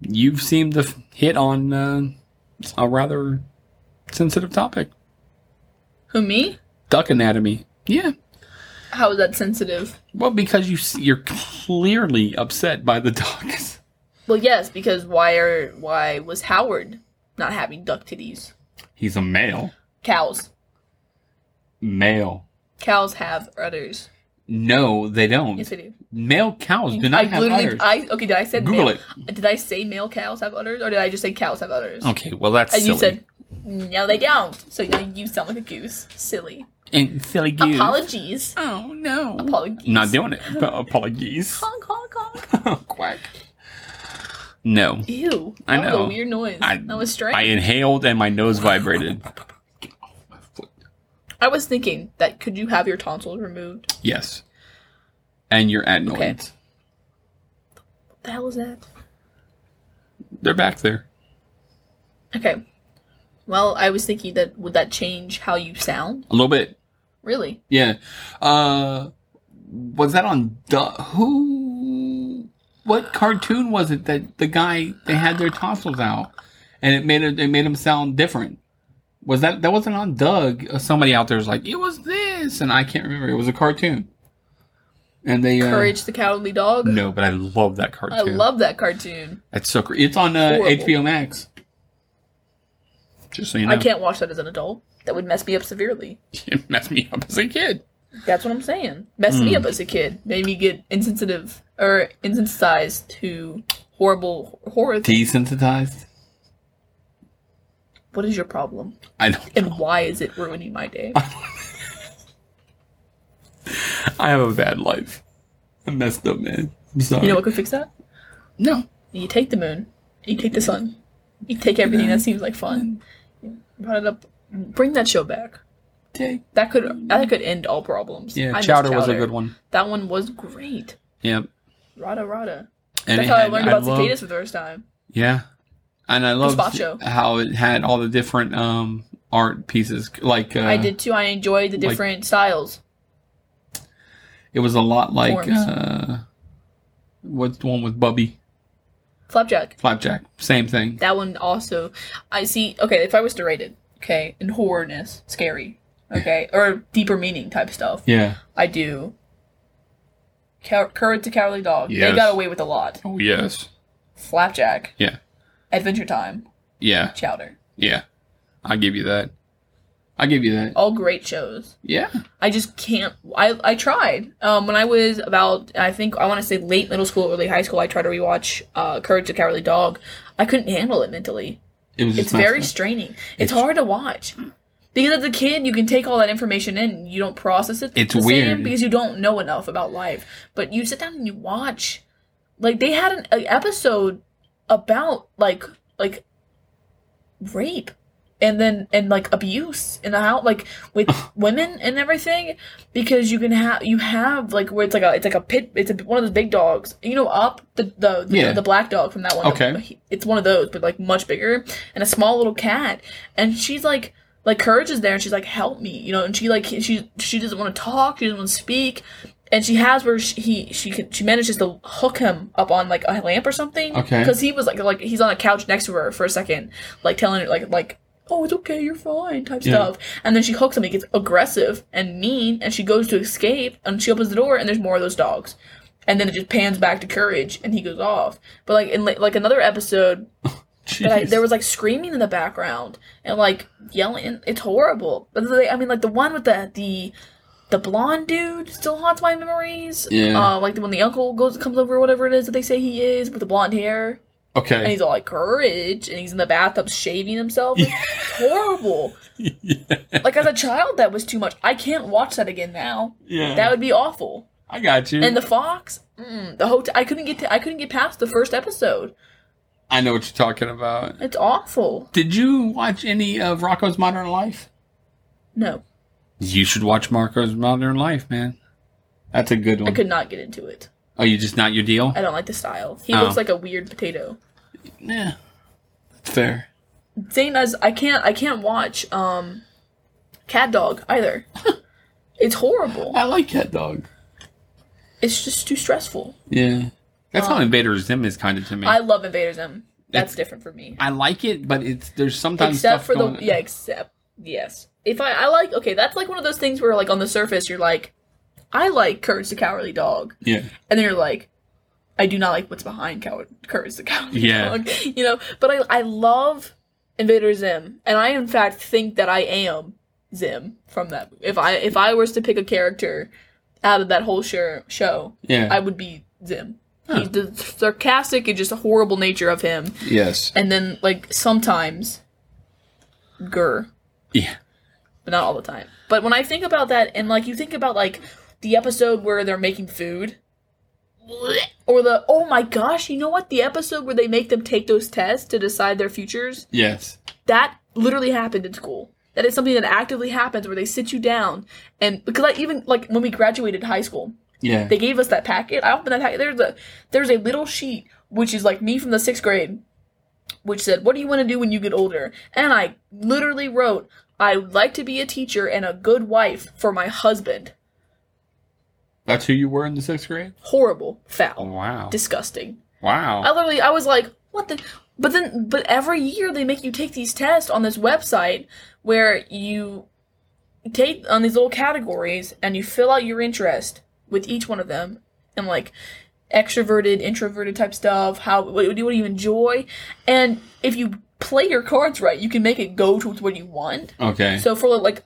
you've seemed to hit on uh, a rather sensitive topic Who me? duck anatomy. Yeah. How is that sensitive? Well, because you you're clearly upset by the <laughs> ducks. Well, yes, because why are why was Howard not having duck titties? He's a male. Cows. Male. Cows have udders. No, they don't. Yes, they do. Male cows do not I have udders. I okay. Did I say Google male, Did I say male cows have udders, or did I just say cows have udders? okay, well that's and silly. you said no, they don't. So now you sound like a goose. Silly. and silly goose. Apologies. Oh no. Apologies. Not doing it. Apologies. <laughs> Honk honk honk. <laughs> Quack. No. Ew. I know. a weird noise. I, that was strange. I inhaled and my nose <laughs> vibrated. I was thinking that could you have your tonsils removed? Yes. And your adenoids. What the hell is that? They're back there. Okay. Well, I was thinking that would that change how you sound? A little bit. Really? Yeah. Uh was that on du- who what cartoon was it that the guy they had their tonsils out and it made it, it made him sound different? Was that that wasn't on Doug? Uh, Somebody out there was like, "It was this," and I can't remember. It was a cartoon. And they uh, Courage the Cowardly Dog? No, but I love that cartoon. I love that cartoon. It's so great. It's on uh, Horrible. HBO Max. Just so you know, I can't watch that as an adult. That would mess me up severely. <laughs> It messed me up as a kid. That's what I'm saying. Messed Hmm. me up as a kid. Made me get insensitive or insensitized to horrible horror. things. Desensitized. What is your problem? I don't. And why is it ruining my day? <laughs> I have a bad life. I'm messed up, man. Sorry. You know what could fix that? No. You take the moon, you take the sun, you take everything that seems like fun. You brought it up. Bring that show back. Take. That could that could end all problems. Yeah, I miss Chowder was a good one. That one was great. Yep. Rada rada. And That's how I learned about loved- cicadas for the first time. Yeah. And I love spot how it had all the different um art pieces. Like uh, I did too. I enjoyed the like- different styles. It was a lot like uh, what's the one with Bubbie Flapjack. Flapjack? Same thing. That one also. I see. Okay, if I was to rate it, okay, in horrorness, scary, okay, or deeper meaning type stuff, Yeah. I do. Cour- Courage the Cowardly Dog. Yes. They got away with a lot. Oh yes. Flapjack. Yeah. Adventure Time. Yeah. Chowder. Yeah. I give you that. I give you that. All great shows. Yeah. I just can't. I I tried. Um, when I was about, I think I want to say late middle school, early high school. I tried to rewatch uh, Courage the Cowardly Dog. I couldn't handle it mentally. It was. It's very straining. It's, It's- hard to watch. Because as a kid, you can take all that information in, you don't process it. It's the same weird. because you don't know enough about life. But you sit down and you watch. Like they had an, an episode about like like rape, and then and like abuse in the house, like with <sighs> women and everything. Because you can have you have like where it's like a it's like a pit. It's a, one of those big dogs. You know, up the the the, Yeah. the black dog from that one. Okay. He- it's one of those, but like much bigger, and a small little cat. And she's like, like courage is there, and she's like, help me, you know. And she like she she doesn't want to talk, she doesn't want to speak, and she has where she he, she can she manages to hook him up on like a lamp or something. Okay. Because he was like like he's on a couch next to her for a second, like telling her like like. Oh, it's okay. You're fine. Type Yeah. stuff, and then she hooks him. He gets aggressive and mean, and she goes to escape, and she opens the door, and there's more of those dogs and then it just pans back to courage and he goes off but like in like, another episode <laughs> oh, that I, there was like screaming in the background and like yelling it's horrible but they, i mean like the one with the the the blonde dude still haunts my memories Yeah. uh like the when the uncle goes comes over whatever it is that they say he is with the blonde hair Okay. and he's all like courage and he's in the bathtub shaving himself it's <laughs> horrible yeah. like as a child that was too much i can't watch that again now Yeah. that would be awful I got you. and the fox, mm, the hotel. I couldn't get to. I couldn't get past the first episode. I know what you're talking about. It's awful. Did you watch any of Rocko's Modern Life? No, You should watch Marco's Modern Life, man. That's a good one. I could not get into it. Oh, you just not your deal? I don't like the style. He Oh. looks like a weird potato. Yeah. That's fair. Same as I can't. I can't watch um, CatDog either. <laughs> it's horrible. I like CatDog. It's just too stressful. Yeah. That's Uh, how Invader Zim is kind of to me. I love Invader Zim. That's It's- different for me. I like it, but it's there's sometimes except stuff for the going- yeah, except yes. If I I like okay, that's like one of those things where like on the surface you're like, I like Courage the Cowardly Dog. yeah and then you're like, I do not like what's behind Coward Courage the Cowardly Yeah. Dog. <laughs> You know, but I I love Invader Zim, and I in fact think that I am Zim from that. If I if I was to pick a character out of that whole show, show yeah I would be Zim. Huh. He's the sarcastic and just a horrible nature of him, yes and then like sometimes, GIR yeah but not all the time. But when I think about that, and like you think about like the episode where they're making food, or the oh my gosh, you know what? The episode where they make them take those tests to decide their futures. yes That literally happened in school. That is something that actively happens where they sit you down and because I even like when we graduated high school, yeah they gave us that packet. I opened that packet. There's a there's a little sheet which is like me from the sixth grade, which said, "What do you want to do when you get older?" And I literally wrote, "I would like to be a teacher and a good wife for my husband." that's who you were in the sixth grade Horrible, foul, wow disgusting. wow I literally, I was like, "What the?" But then, but every year they make you take these tests on this website where you take on these little categories and you fill out your interest with each one of them and like extroverted, introverted type stuff. How what, what do you enjoy? And if you play your cards right, you can make it go towards what you want. okay So for like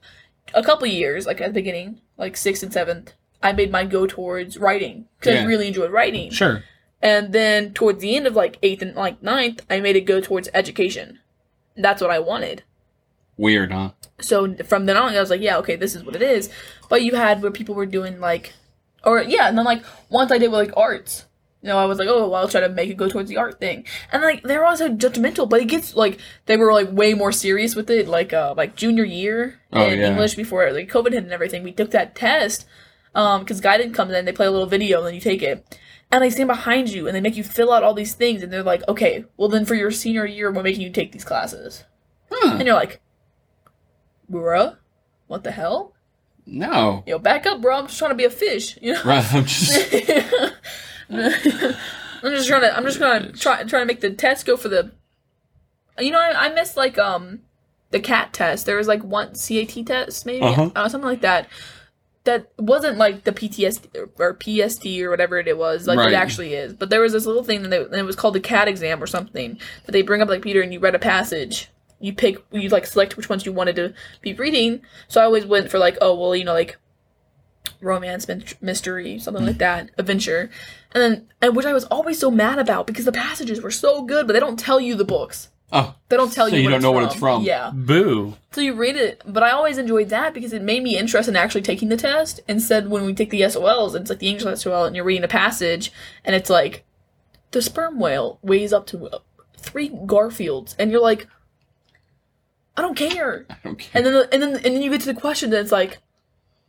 a couple years, like at the beginning, like sixth and seventh, I made mine go towards writing because Yeah. I really enjoyed writing. sure And then towards the end of like eighth and like ninth, I made it go towards education. That's what I wanted. weird huh So from then on, I was like, yeah, okay, this is what it is. But you had where people were doing like, or yeah, and then like once I did with like arts, You know, I was like, oh, well, I'll try to make it go towards the art thing, and like they're also judgmental, but it gets like they were like way more serious with it. Like, uh, like junior year Oh, in yeah. English before like COVID hit and everything, we took that test, um, because guidance comes in, they play a little video, and then you take it, and they stand behind you and they make you fill out all these things, and they're like, okay, well then for your senior year, we're making you take these classes, Huh. and you're like, bruh, what the hell? No. Yo, back up, bro. I'm just trying to be a fish. <laughs> You know. Right. I'm just. <laughs> I'm just trying to. I'm just gonna try trying to make the test go for the. You know, I, I missed like um the cat test. There was like one CAT test, maybe Uh-huh. uh, something like that. That wasn't like the PTSD or, PST or whatever it was, like Right. it actually is. But there was this little thing that they, and it was called the cat exam or something that they bring up like Peter and you read a passage. You pick, you like select which ones you wanted to be reading. So I always went for like, oh well, you know, like romance, mystery, something like that, adventure, and then and which I was always so mad about because the passages were so good, but they don't tell you the books. Oh. They don't tell you So you. you don't it's know from. what it's from. Yeah, Boo. so you read it, but I always enjoyed that because it made me interested in actually taking the test. Instead, when we take the SOLs, it's like the English SOL, and you're reading a passage, and it's like the sperm whale weighs up to uh, three Garfields, and you're like, I don't care. <laughs> I don't care. And then, and then, and then you get to the question, and it's like,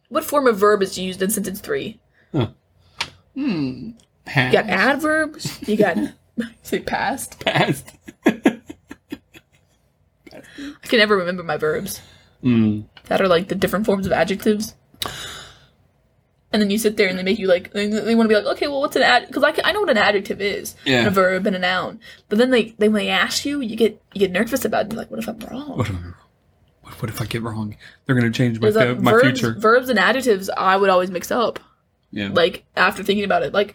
what form of verb is used in sentence three? Hmm. You got adverbs. You got <laughs> say past. Past. I can never remember my verbs. Mm. that are like the different forms of adjectives. And then you sit there and they make you like they, they want to be like okay well what's an ad because I, can- I know what an adjective is Yeah. and a verb and a noun but then they they when they ask you you get you get nervous about it you're like what if I'm wrong What, if I- what, what if I get wrong? They're gonna change my like, my verbs, future. verbs and adjectives I would always mix up yeah. like after thinking about it like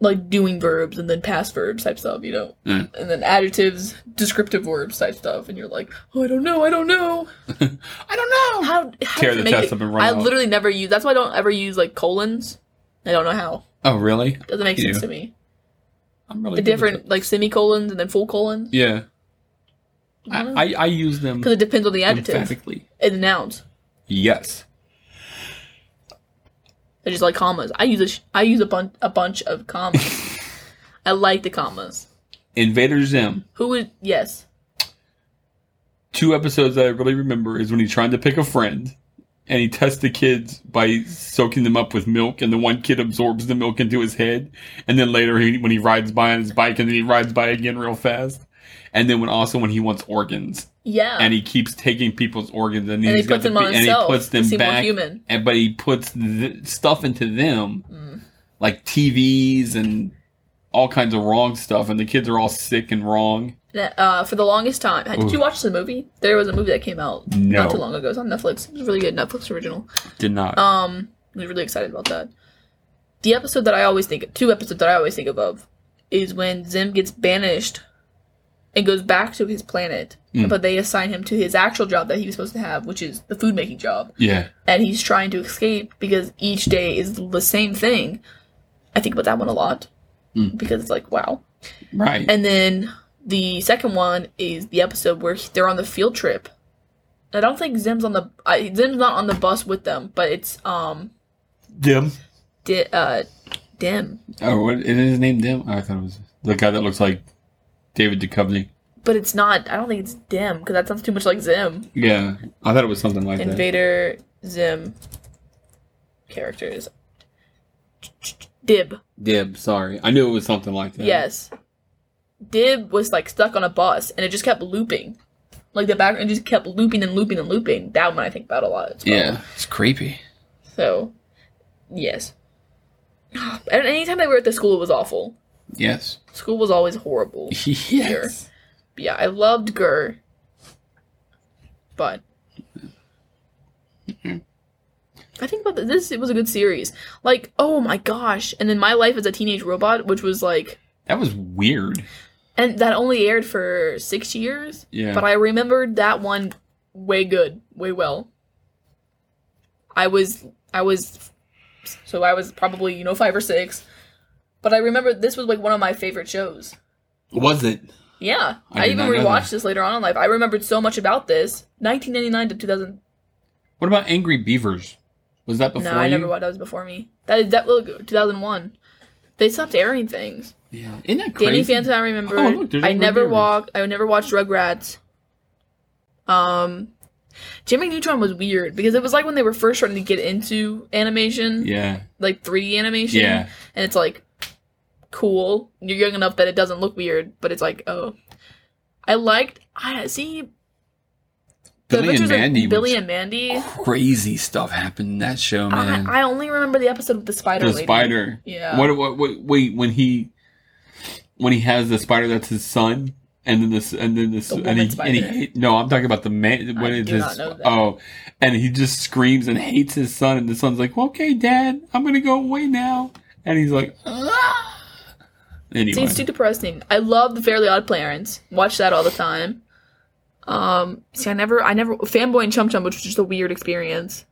like doing verbs and then past verbs type stuff you know Mm. and then adjectives descriptive verbs type stuff and you're like oh I don't know I don't know <laughs> I don't know. how, how Tear the make test it- up and run I out. literally never use. That's why I don't ever use like colons. I don't know how. Oh really? Doesn't make You sense do. to me. I'm really The different like semicolons and then full colons. Yeah. I, I I use them because it depends on the adjective emphatically. and the nouns. Yes. They're just like commas. I use a sh- I use a bunch a bunch of commas. <laughs> I like the commas. Invader Zim. Who would yes? Two episodes that I really remember is when he's trying to pick a friend, and he tests the kids by soaking them up with milk, and the one kid absorbs the milk into his head, and then later he, when he rides by on his bike, and then he rides by again real fast, and then when also when he wants organs, Yeah. and he keeps taking people's organs, and, And he's he got puts the, them on and he puts to them more back, human. and but he puts the stuff into them, Mm. like TVs and all kinds of wrong stuff, and the kids are all sick and wrong. uh, for the longest time. Did you watch the movie? There was a movie that came out No. not too long ago. It's on Netflix. It was a really good Netflix original. Did not. Um, I was really excited about that. The episode that I always think, two episodes that I always think of is when Zim gets banished and goes back to his planet, Mm. but they assign him to his actual job that he was supposed to have, which is the food making job, yeah. and he's trying to escape because each day is the same thing. I think about that one a lot Mm. because it's like wow. Right. And then the second one is the episode where they're on the field trip. I don't think Zim's on the I, Zim's not on the bus with them, but it's um Dim. Di- uh, Dim. Oh, what, is his name Dim? Oh, I thought it was the guy that looks like David Duchovny. But it's not. I don't think it's Dim because that sounds too much like Zim. Yeah, I thought it was something like that. Invader Zim characters. Dib. Dib, sorry. I knew it was something like that. Yes. Dib was like stuck on a bus and it just kept looping. Like the background just kept looping and looping and looping. That one I think about a lot as well. Yeah, it's creepy. So, yes. And <sighs> anytime they were at the school, it was awful. Yes. School was always horrible. <laughs> yes. But yeah, I loved GIR. But I think about this. It was a good series. Like, oh my gosh! And then My Life as a Teenage Robot, which was like, That was weird. and that only aired for six years. Yeah. But I remembered that one way good, way well. I was, I was, so I was probably you know five or six. But I remember this was like one of my favorite shows. Was it? Yeah, I I, even rewatched this later on in life. I remembered so much about this. 1999 to 2000. What about Angry Beavers? Was that before no, I you? never watched. That was before me. That is that was 2001. They stopped airing things. Yeah, isn't that crazy? Danny? Phantom, I remember. Oh, look, I never walked. I never watched Rugrats. Um, Jimmy Neutron was weird because it was like when they were first starting to get into animation, Yeah, like 3D animation. Yeah. and it's like cool. You're young enough that it doesn't look weird, but it's like oh, I liked. I see. The Billy and Mandy. Billy and Mandy. crazy stuff happened in that show, man. I, I only remember the episode with the spider. the lady. spider. Yeah. What, what? What? Wait, when he when he has the spider that's his son, and then this, and then this, The and he, and he, no, I'm talking about the man. When I it's do his, not know that. oh, and he just screams and hates his son, and the son's like, "Okay, Dad, I'm gonna go away now," and he's like, "Ah." Anyway, See, it's too depressing. I love the Fairly Odd Parents. Watch that all the time. Um, see, I never, I never, Fanboy and Chum Chum, which was just a weird experience.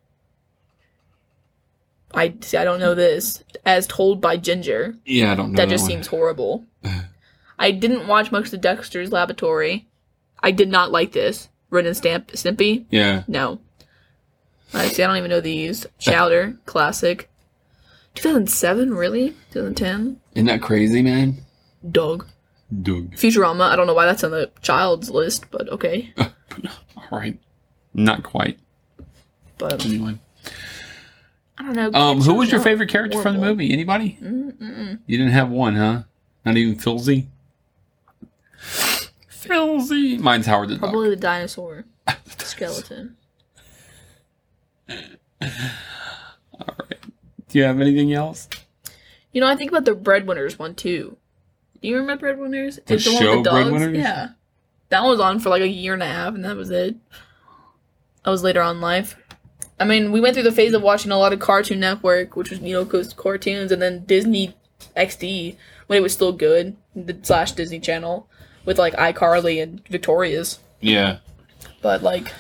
I see. I don't know this as told by Ginger. yeah, I don't know. That just one. seems horrible. <laughs> I didn't watch much of Dexter's Laboratory. I did not like this. Ren and Stamp Stimpy. Yeah, No. I see. I don't even know these. Chowder, <laughs> classic. 2007, really? 2010. Isn't that crazy, man? Dog. Doug. Futurama. I don't know why that's on the child's list, but okay. <laughs> All right, not quite. But Anyway, I don't know. um, who was your favorite character from the movie? Anybody? Mm-mm. You didn't have one, huh? Not even Filzy. Filzy. Mine's Howard the Duck. Probably the dinosaur <laughs> skeleton. All right. Do you have anything else? You know, I think about the Breadwinners one too. Do you remember Breadwinners? The show Breadwinners? Yeah. That one was on for like a year and a half, and that was it. That was later on in life. I mean, we went through the phase of watching a lot of Cartoon Network, which was you know cartoons, and then Disney XD when it was still good, the slash Disney Channel with like iCarly and Victorious. Yeah. But like,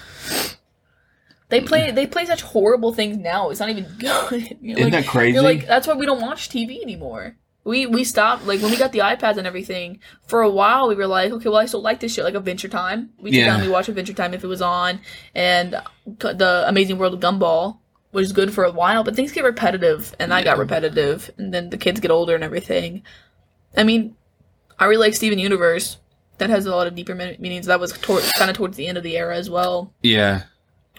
they play they play such horrible things now. It's not even <laughs> good. You're Isn't like- that crazy? You're like that's why we don't watch TV anymore. We we stopped like when we got the iPads and everything. For a while, we were like, okay, well, I still like this shit, like Adventure Time. We Yeah. down, we watch Adventure Time if it was on, and the Amazing World of Gumball was good for a while. But things get repetitive, and I got repetitive, and then the kids get older and everything. I mean, I really like Steven Universe. That has a lot of deeper meanings. That was tor- kind of towards the end of the era as well Yeah.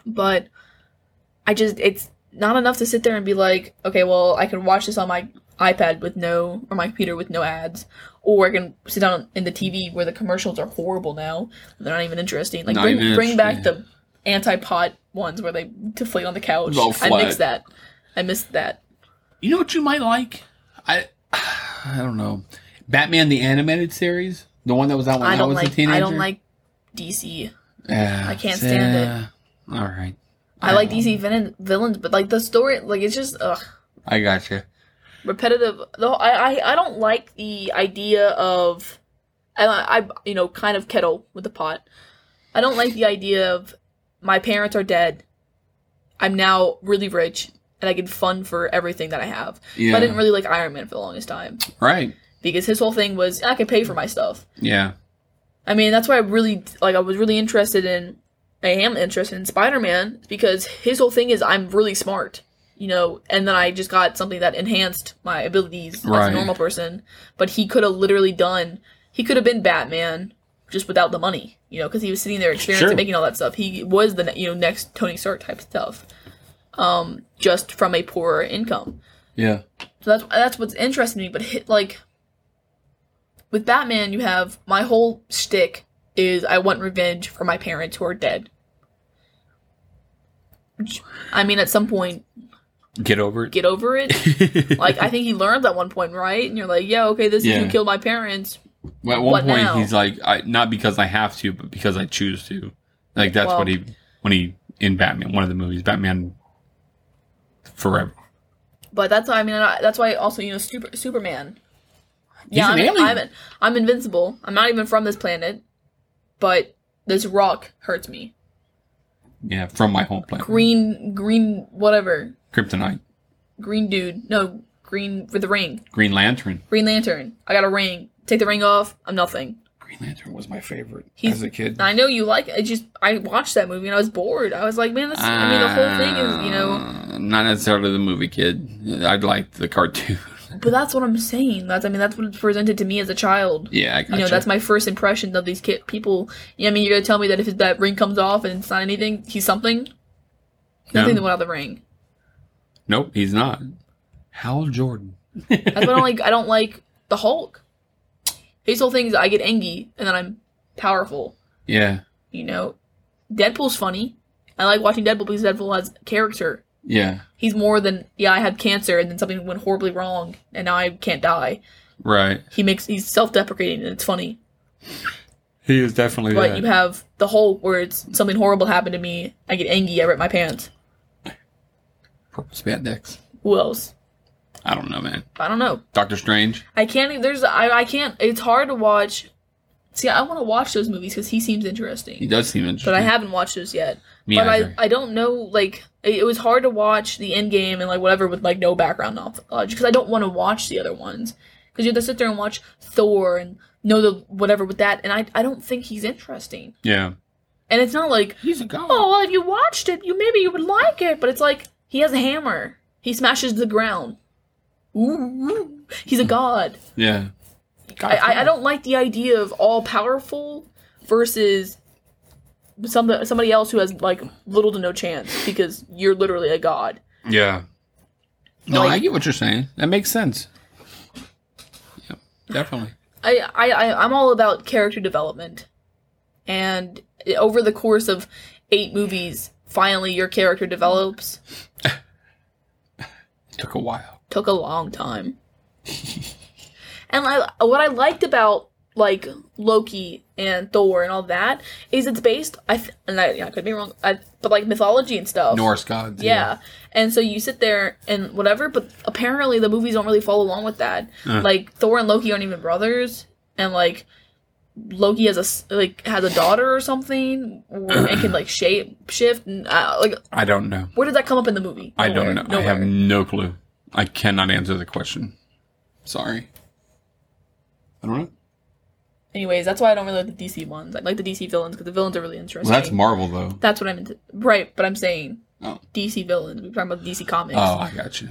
But I just it's not enough to sit there and be like, okay, well, I can watch this on my iPad with no or my computer with no ads, or I can sit down in the TV where the commercials are horrible now. They're not even interesting. Like Not bring, even bring back the anti-pot ones where they deflate on the couch. I missed that. I missed that. You know what you might like? I <sighs> I don't know. Batman the animated series, the one that was out when I I, was like. a teenager. I don't like DC. Yeah, I can't stand it. it. All right. I like DC villain, villains, but like the story, like it's just ugh. I got you. repetitive though I, I i don't like the idea of I, I you know kind of kettle with the pot i don't like the idea of my parents are dead i'm now really rich and i can fund for everything that i have Yeah. i didn't really like iron man for the longest time Right. because his whole thing was i can pay for my stuff Yeah. I mean, that's why I really like. I was really interested in. I am interested in Spider-Man because his whole thing is I'm really smart, you know. And then I just got something that enhanced my abilities as a normal person. But he could have literally done. He could have been Batman just without the money, you know, because he was sitting there experiencing Sure. making all that stuff. He was the you know next Tony Stark type stuff, um, just from a poorer income. Yeah. So that's that's what's interesting to me. But hit, like with Batman, you have my whole shtick is I want revenge for my parents who are dead. I mean, at some point, Get over it. get over it. <laughs> like I think he learns at one point, right? And you're like, yeah, okay, this is Yeah. who killed my parents. Well, at one What point, now? he's like, I, not because I have to, but because I choose to. Like that's Well- what he when he in Batman, one of the movies, Batman Forever. But that's I mean I, that's why also you know Super, Superman. Yeah, an I'm. I'm I'm invincible. I'm not even from this planet, but this rock hurts me. Yeah, from my home planet, Green, green, whatever, Kryptonite, green dude. No, green with the ring. Green Lantern. Green Lantern. I got a ring. Take the ring off. I'm nothing. Green Lantern was my favorite He's- as a kid. I know you like. it. I just I watched that movie and I was bored. I was like, man, this. I mean, the whole thing is you know. Uh, not necessarily the movie kid. I liked the cartoon. <laughs> But that's what I'm saying. That's I mean that's what it's presented to me as a child. Yeah, You know, that's my first impression of these kid people. Yeah, I mean, you're gonna tell me that if that ring comes off and it's not anything, he's something. Nothing that went out of the ring. Nope, he's not. Hal Jordan. I don't <laughs> like. I don't like the Hulk. His whole thing is I get angry and then I'm powerful. Yeah, You know, Deadpool's funny. I like watching Deadpool because Deadpool has character. Yeah, He's more than yeah. I had cancer and then something went horribly wrong and now I can't die. right. He makes he's self-deprecating and it's funny. He is definitely But that. you have the whole where it's something horrible happened to me. I get angry. I rip my pants. Purple spandex. Who else? I don't know, man. I don't know. Doctor Strange. I can't. There's. I. I can't. It's hard to watch. See, I want to watch those movies because he seems interesting. He does seem interesting. but I haven't watched those yet. Me but either. I, I don't know, like, it, it was hard to watch the end game and, like, whatever with, like, no background knowledge because I don't want to watch the other ones. Because you have to sit there and watch Thor and know the whatever with that, and I, I don't think he's interesting. yeah. And it's not like, He's a god. oh, well, if you watched it, you maybe you would like it, but it's like, he has a hammer. He smashes the ground. Ooh, ooh. he's a god. Yeah. I, I, I don't like the idea of all powerful versus some somebody else who has like little to no chance because you're literally a god. Yeah. No, Like- I get what you're saying. That makes sense. Yeah, definitely. I, I, I I'm all about character development, and over the course of eight movies, finally your character develops. <laughs> Took a while. Took a long time. <laughs> and I, what I liked about like Loki and Thor and all that is it's based. I th- and I, yeah, I could be wrong, I, but like mythology and stuff. Norse gods. Yeah. And so you sit there and whatever, but apparently the movies don't really follow along with that. Uh. Like Thor and Loki aren't even brothers, and like Loki has a like has a daughter or something, or, and can like <clears throat> shape shift. And, uh, like I don't know. where did that come up in the movie? I don't know. I have no clue. I cannot answer the question. Sorry. I don't know. Anyways, that's why I don't really like the DC ones. I like the DC villains because the villains are really interesting. Well, that's Marvel, though. That's what I'm into. Right, but I'm saying Oh. DC villains. We're talking about DC comics. Oh, I got you.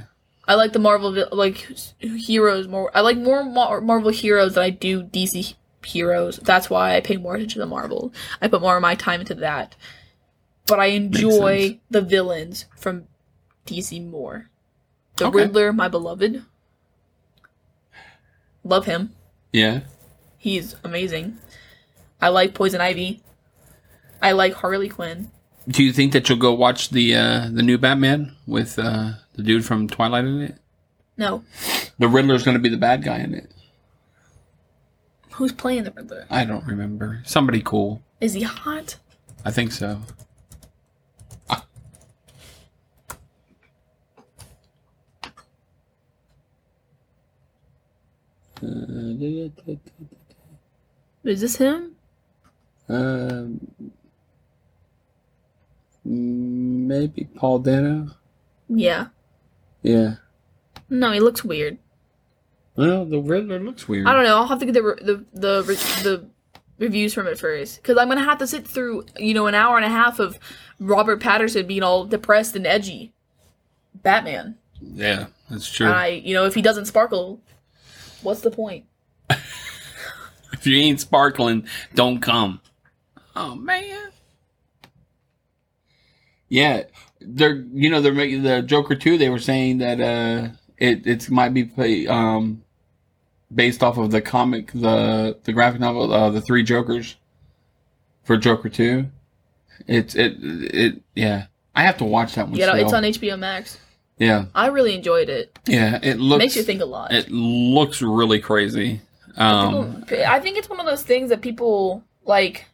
I like the Marvel vi- like heroes more. I like more Mar- Marvel heroes than I do DC heroes. That's why I pay more attention to Marvel. I put more of my time into that. But I enjoy the villains from DC more. The Okay. Riddler, my beloved. Love him. Yeah. He's amazing. I like Poison Ivy. I like Harley Quinn. Do you think that you'll go watch the uh, the new Batman with uh, the dude from Twilight in it? No. The Riddler's going to be the bad guy in it. Who's playing the Riddler? I don't remember. Somebody cool. Is he hot? I think so. Ah. Is this him? Um, maybe Paul Dano. Yeah. Yeah. No, he looks weird. Well, the Riddler looks weird. I don't know. I'll have to get the re- the the re- the reviews from it first because I'm gonna have to sit through you know an hour and a half of Robert Pattinson being all depressed and edgy. Batman. Yeah, that's true. I you know if he doesn't sparkle, what's the point? If you ain't sparkling, don't come. Oh man. Yeah, they're you know they're making the Joker two. They were saying that uh it it might be play, um based off of the comic the the graphic novel uh, the Three Jokers for Joker two. It's it it yeah. I have to watch that one. Yeah, still. it's on HBO Max. yeah I really enjoyed it. yeah. It looks Makes you think a lot. It looks really crazy. Um, People- I think it's one of those things that people like.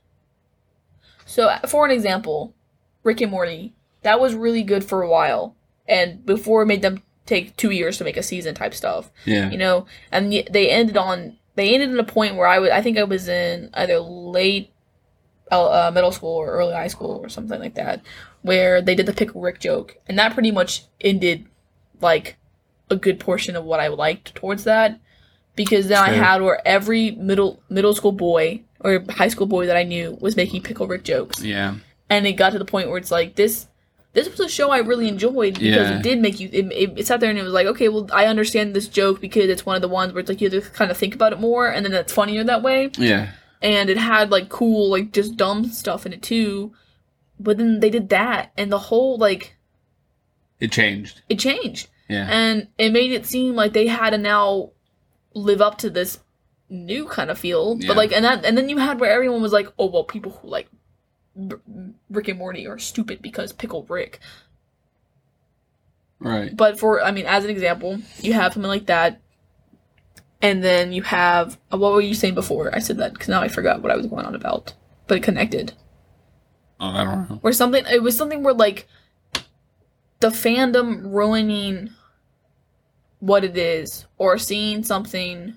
So, for an example, Rick and Morty, that was really good for a while, and before it made them take two years to make a season type stuff, yeah. you know, and they ended on they ended at a point where I was I think I was in either late uh, uh, middle school or early high school or something like that, where they did the pickle Rick joke, and that pretty much ended like a good portion of what I liked towards that, because then I had where every middle middle school boy or high school boy that I knew was making pickle Rick jokes, yeah. and it got to the point where it's like this This was a show I really enjoyed because Yeah. it did make you. It, it, it sat there and it was like, okay, well, I understand this joke because it's one of the ones where it's like you have to kind of think about it more, and then it's funnier that way. Yeah. And it had like cool, like just dumb stuff in it too. But then they did that, and the whole like It changed. it changed, Yeah. and it made it seem like they had a now live up to this new kind of feel. Yeah. But like, and that, and then you had where everyone was like, oh well, people who like Rick and Morty are stupid because Pickle Rick. right. But for, I mean, as an example, you have something like that, and then you have uh, what were you saying before? I said that because now I forgot what I was going on about, but it connected. Oh, I don't know. Where something, it was something where like the fandom ruining what it is, or seeing something.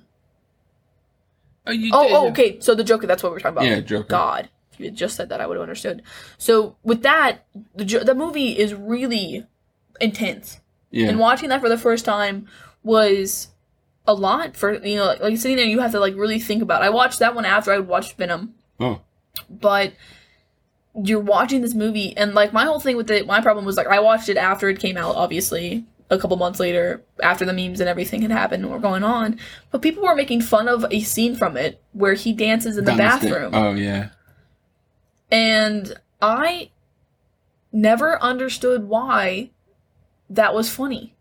Oh, you Oh, oh, okay. So the Joker, that's what we're talking about. Yeah, Joker. God, if you had just said that, I would have understood. So with that, the jo- the movie is really intense. Yeah. and watching that for the first time was a lot for you know like, like sitting there you have to like really think about it. i watched that one after i watched venom oh. but you're watching this movie and like my whole thing with it my problem was like i watched it after it came out obviously a couple months later after the memes and everything had happened and were going on but people were making fun of a scene from it where he dances in the Down the bathroom Oh yeah. and I never understood why that was funny.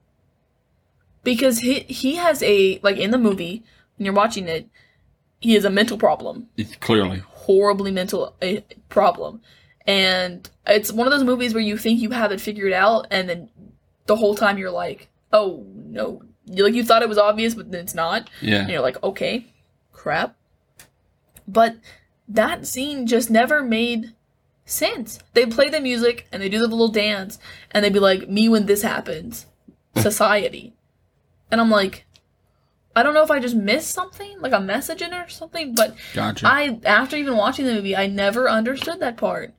Because he he has a like in the movie when you're watching it, he has a mental problem, It's clearly. horribly mental uh, problem, and it's one of those movies where you think you have it figured out, and then the whole time you're like, oh no, you like you thought it was obvious, but then it's not and Yeah. you're like, okay, crap. But that scene just never made sense. They play the music and they do the little dance and they'd be like, me when this happens, <laughs> society. and I'm like, I don't know if I just missed something, like a message in it or something, but Gotcha. I, after even watching the movie, I never understood that part.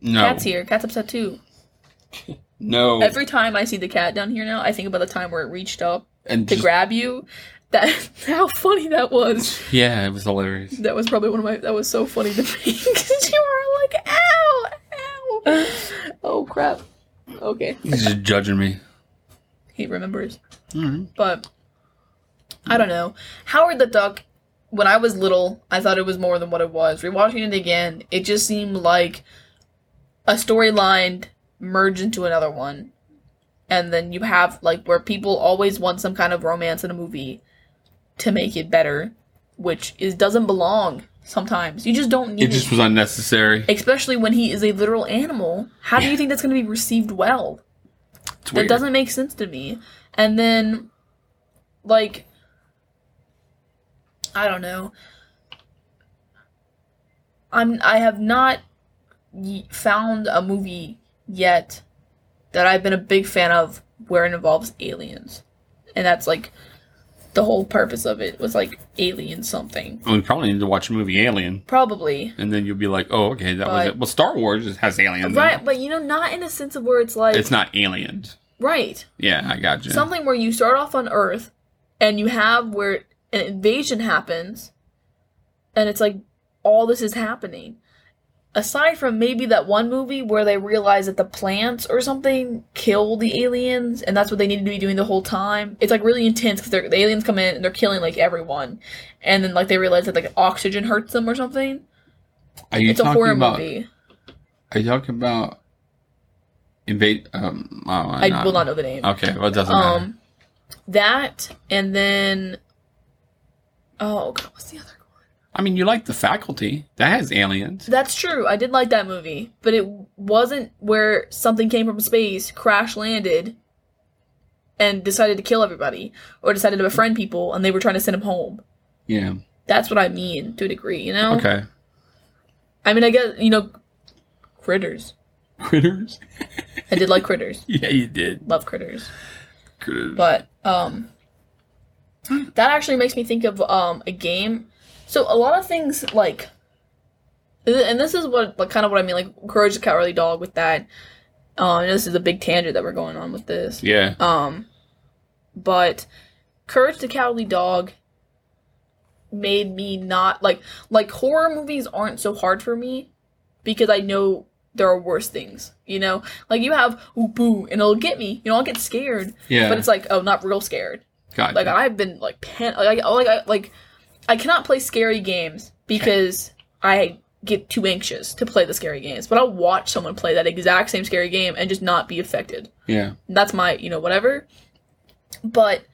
no. Cat's here. Cat's upset too. <laughs> No. Every time I see the cat down here now, I think about the time where it reached up and to just- grab you. That <laughs> how funny that was. Yeah, it was hilarious. That was probably one of my. That was so funny to me <laughs> because you were like, "Ow, ow!" <laughs> Oh crap. Okay, He's just judging me. he remembers. Alright. But I don't know. Howard the Duck. When I was little, I thought it was more than what it was. Rewatching it again, it just seemed like a storyline merged into another one, and then you have like where people always want some kind of romance in a movie to make it better, which is doesn't belong. Sometimes you just don't need It just was unnecessary. especially when he is a literal animal. How do you think that's going to be received well? It's That weird. doesn't make sense to me. And then, like, I don't know. I'm. I have not found a movie yet that I've been a big fan of where it involves aliens, and that's like the whole purpose of it was like alien something. we probably need to watch the movie Alien, Probably and then you'll be like, "Oh, okay, that was it." Well, Star Wars has aliens. right, but you know, not in a sense of where it's like It's not aliens. right. Yeah, I got you. something where you start off on Earth and you have where an invasion happens and it's like all this is happening. Aside from maybe that one movie where they realize that the plants or something kill the aliens and that's what they need to be doing the whole time. It's like really intense because the aliens come in and they're killing like everyone. And then like they realize that like oxygen hurts them or something. Are you It's a talking horror about? movie. Are you talking about invade? Um, oh, I will not know the name. Okay, well, it doesn't matter. Um, that and then oh god, what's the other? I mean, you like the faculty that has aliens. That's true. I did like that movie, but it wasn't where something came from space, crash landed, and decided to kill everybody, or decided to befriend people, and they were trying to send them home. Yeah. That's what I mean to a degree, you know. Okay. I mean, I guess you know, critters. Critters. I did like critters. <laughs> yeah, you did. Love critters. Critters. But um that actually makes me think of um a game. So a lot of things like and this is what like kind of what I mean like Courage the Cowardly Dog with that. Um this is a big tangent that we're going on with this. yeah. Um but Courage the Cowardly Dog made me not like like horror movies aren't so hard for me because I know there are worse things. You know, like you have ooh boo, and it'll get me. You know, I'll get scared. Yeah. But it's like, oh, not real scared. Gotcha. Like I've been like pan like I like I like I cannot play scary games because I get too anxious to play the scary games. But I'll watch someone play that exact same scary game and just not be affected. yeah. That's my, you know, whatever. But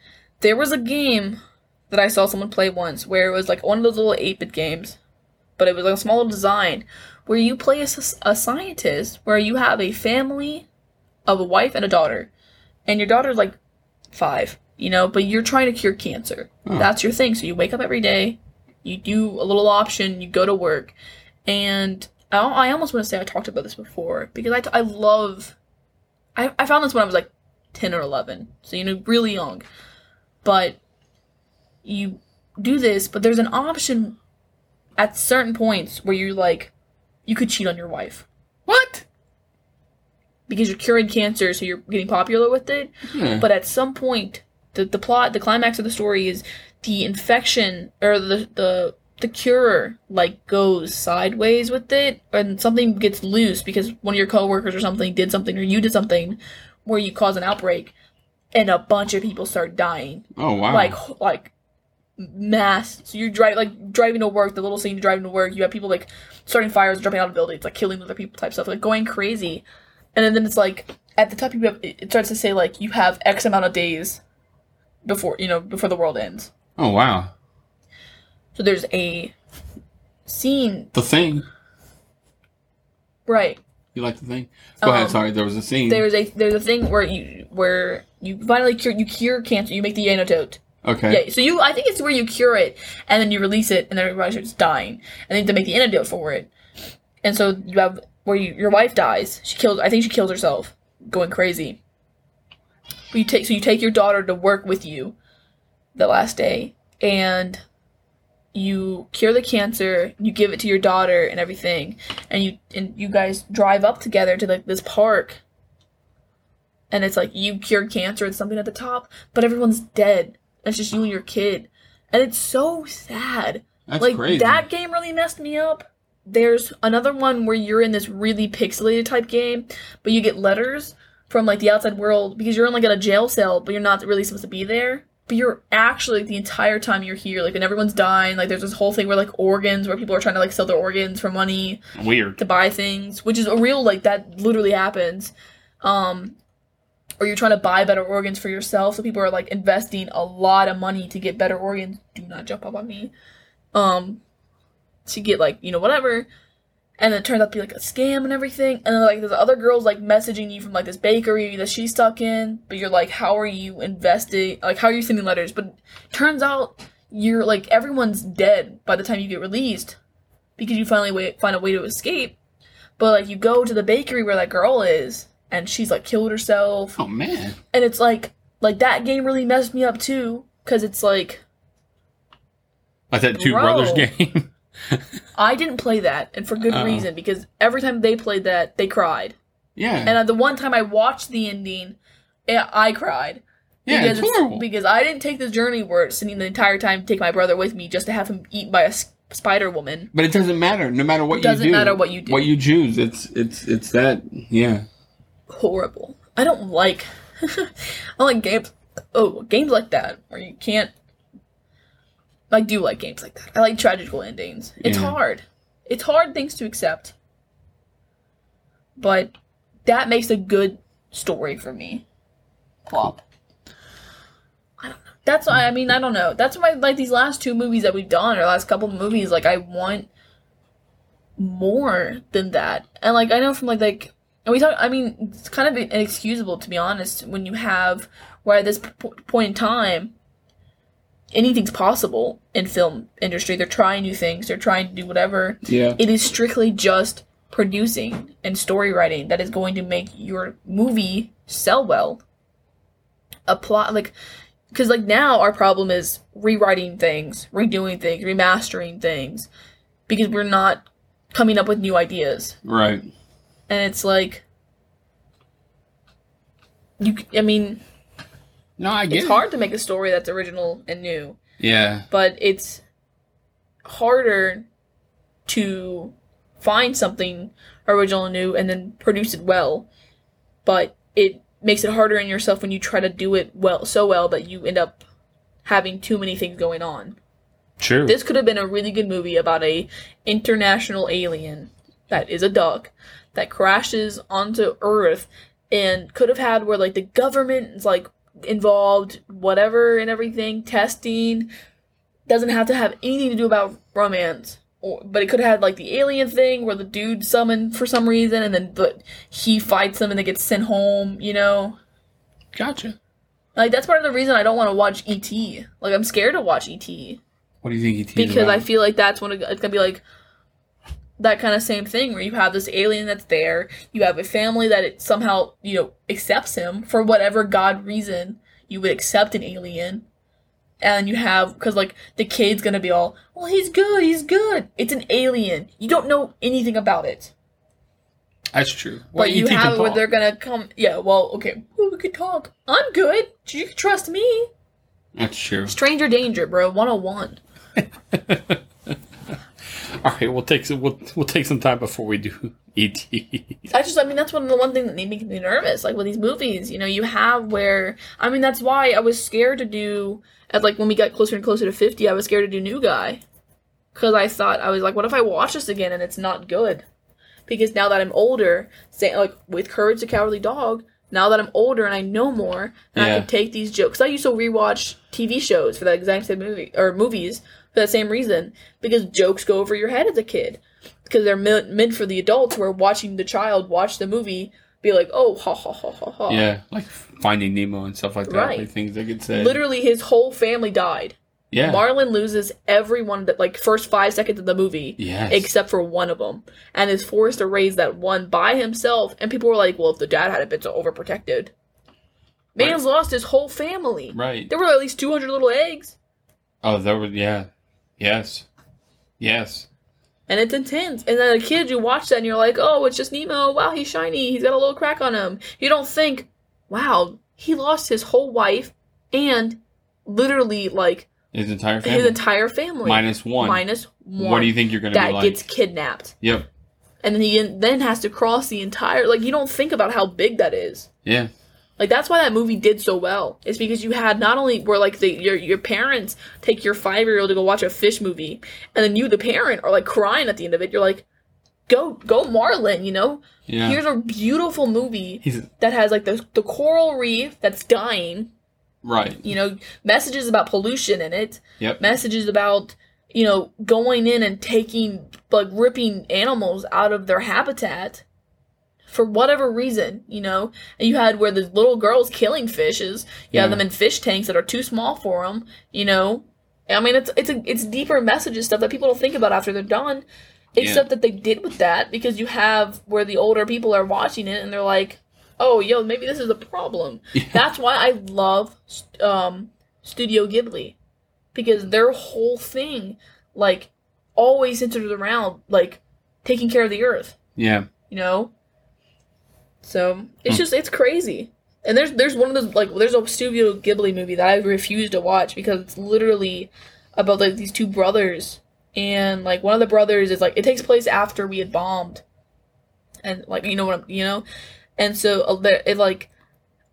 there was a game that I saw someone play once where it was like one of those little 8 bit games, but it was like a small design where you play as a scientist where you have a family of a wife and a daughter. And your daughter's like five, you know, but you're trying to cure cancer. Oh. That's your thing. So you wake up every day, you do a little option, you go to work. And I, I almost want to say I talked about this before because I, t- I love. I, I found this when I was like 10 or 11. So, you know, really young. But you do this, but there's an option at certain points where you're like, you could cheat on your wife What? because you're curing cancer, so you're getting popular with it. Yeah. But at some point, the, the plot, the climax of the story is the infection or the the the cure like goes sideways with it, and something gets loose because one of your coworkers or something did something, or you did something where you cause an outbreak, and a bunch of people start dying, oh wow. like like mass. So you're driving like driving to work. The little scene you're driving to work, you have people like starting fires, jumping out of buildings, like killing other people, type stuff, like going crazy. And then, then it's like at the top you have it starts to say like you have X amount of days before you know before the world ends. oh wow. So there's a scene, The thing. right? You like the thing? Go ahead. Um, Sorry, there was a scene. There's a there's a thing where you where you finally cure you cure cancer. You make the antidote. okay. Yeah, so you I think it's where you cure it and then you release it and then everybody starts dying and then you have to make the antidote for it. And so you have where you your wife dies. She kills I think she kills herself, going crazy. You take so you take your daughter to work with you the last day and you cure the cancer, you give it to your daughter and everything, and you and you guys drive up together to like this park and it's like you cured cancer and something at the top, but everyone's dead. It's just you and your kid. And it's so sad. That's like crazy. that game really messed me up. There's another one where you're in this really pixelated type game, but you get letters from like the outside world because you're in like in a jail cell, but you're not really supposed to be there. But you're actually like, the entire time you're here, like and everyone's dying, like there's this whole thing where like organs, where people are trying to like sell their organs for money Weird. to buy things, which is a real like that literally happens. Um or you're trying to buy better organs for yourself, so people are like investing a lot of money to get better organs. Do not jump up on me. Um to get like, you know, whatever. And it turns out to be like a scam and everything. And then like there's other girls like messaging you from like this bakery that she's stuck in, but you're like, how are you investing like how are you sending letters? But turns out you're like everyone's dead by the time you get released because you finally wait, find a way to escape. But like you go to the bakery where that girl is, and she's like killed herself, Oh man. and it's like like that game really messed me up too because it's like Like that two Bro. brothers <laughs> game. I didn't play that, and for good Oh. reason because every time they played that, they cried, yeah. and uh, the one time I watched the ending, eh, I cried. yeah. because It's horrible. because I didn't take this journey where it's sitting the entire time to take my brother with me just to have him eaten by a spider woman. But it doesn't matter. No matter what It doesn't you do. matter what you do. What you choose. It's it's it's that. Yeah. horrible. I don't like <laughs> I don't like games oh games like that where you can't I do like games like that. I like tragical endings. It's Yeah. hard. It's hard things to accept. But that makes a good story for me. Plop. I don't know. That's why I mean I don't know. That's why like these last two movies that we've done or last couple movies like I want more than that. And like I know from like like and we talk I mean it's kind of inexcusable to be honest when you have where at this p- point in time anything's possible in film industry. They're trying new things. They're trying to do whatever. Yeah. It is strictly just producing and story writing that is going to make your movie sell well. A plot like because like now our problem is rewriting things, redoing things, remastering things because we're not coming up with new ideas. Right. And it's like you I mean, No, I get it's it. hard to make a story that's original and new, Yeah. but it's harder to find something original and new and then produce it well. But it makes it harder on yourself when you try to do it well so well that you end up having too many things going on. True. This could have been a really good movie about a international alien that is a duck that crashes onto Earth and could have had where like the government is like involved, whatever and everything, testing. Doesn't have to have anything to do about romance. Or, but it could have had like the alien thing where the dude summoned for some reason and then but he fights them and they get sent home, you know? gotcha. Like that's part of the reason I don't want to watch ET. Like I'm scared to watch ET What do you think? ET because I feel like that's when it- it's gonna be like that kind of same thing where you have this alien that's there, you have a family that it somehow you know accepts him for whatever god reason you would accept an alien, and you have because like the kid's gonna be all well he's good he's good. It's an alien. You don't know anything about it. That's true. but you have it where they're gonna come yeah well okay. Well, we could talk. I'm good. You can trust me. That's true. stranger danger bro. 101 <laughs> All right, we'll take some. We'll, we'll take some time before we do <laughs> ET. I just, I mean, that's one of the one thing that made me nervous. Like with these movies, you know, you have where, I mean, that's why I was scared to do. At like when we got closer and closer to fifty, I was scared to do New Guy, because I thought I was like, what if I watch this again and it's not good? Because now that I'm older, say like with Courage the Cowardly Dog, now that I'm older and I know more, and I can take these jokes. I used to rewatch TV shows for that exact same movie or movies for that same reason because jokes go over your head as a kid because they're meant, meant for the adults who are watching the child watch the movie be like oh ha ha ha ha ha Yeah, like Finding Nemo and stuff like that. Right. Like things they could say. literally his whole family died yeah. Marlin loses everyone that like first five seconds of the movie yes. except for one of them and is forced to raise that one by himself and people were like well if the dad hadn't been so overprotected man's lost his whole family right. there were at least 200 little eggs Oh, there were Yeah. Yes. Yes. and it's intense. And then a kid, you watch that and you're like, oh, it's just Nemo. Wow, he's shiny. He's got a little crack on him. You don't think, wow, he lost his whole wife and literally like His entire family. his entire family Minus one. Minus one. What do you think you're going to be that like? gets kidnapped, Yep. and then he then has to cross the entire. Like you don't think about how big that is. Yeah. Like that's why that movie did so well. It's because you had not only were like the your your parents take your five year old to go watch a fish movie, and then you the parent are like crying at the end of it. You're like, go go Marlin, you know. Yeah. Here's a beautiful movie He's that has like the the coral reef that's dying. right. You know, messages about pollution in it. Yep. Messages about you know going in and taking like ripping animals out of their habitat for whatever reason, you know. And you had where the little girls killing fishes. You have them in fish tanks that are too small for them, you know. I mean, it's it's a, it's deeper messages stuff that people don't think about after they're done, except that they did with that because you have where the older people are watching it and they're like, "Oh, yo, maybe this is a problem." <laughs> That's why I love um, Studio Ghibli because their whole thing, like, always centers around like taking care of the earth Yeah. you know. So Hmm. it's just it's crazy. And there's there's one of those like there's a Studio Ghibli movie that I refuse to watch because it's literally about like these two brothers and like one of the brothers is like it takes place after we had bombed and like you know what I'm, you know and so uh, it like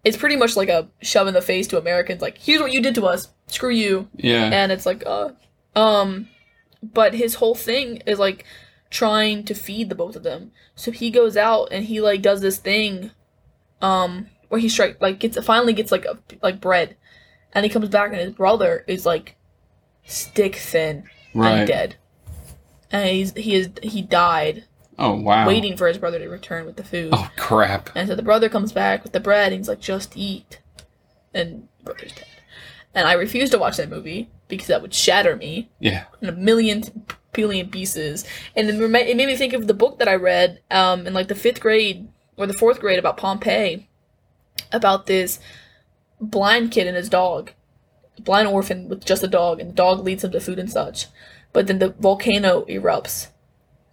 it's pretty much like a shove in the face to Americans like here's what you did to us screw you Yeah. and it's like uh um but his whole thing is like trying to feed the both of them so he goes out and he like does this thing um where he strike like gets finally gets like a like bread and he comes back and his brother is like stick thin right. and dead and he's he is he died Oh wow. waiting for his brother to return with the food Oh crap. and so the brother comes back with the bread and he's like, just eat. And brother's dead. And I refuse to watch that movie because that would shatter me Yeah. in a million billion pieces. And it, made me think of the book that I read um, in like the fifth grade or the fourth grade about Pompeii, about this blind kid and his dog, blind orphan with just a dog, and the dog leads him to food and such. But then the volcano erupts,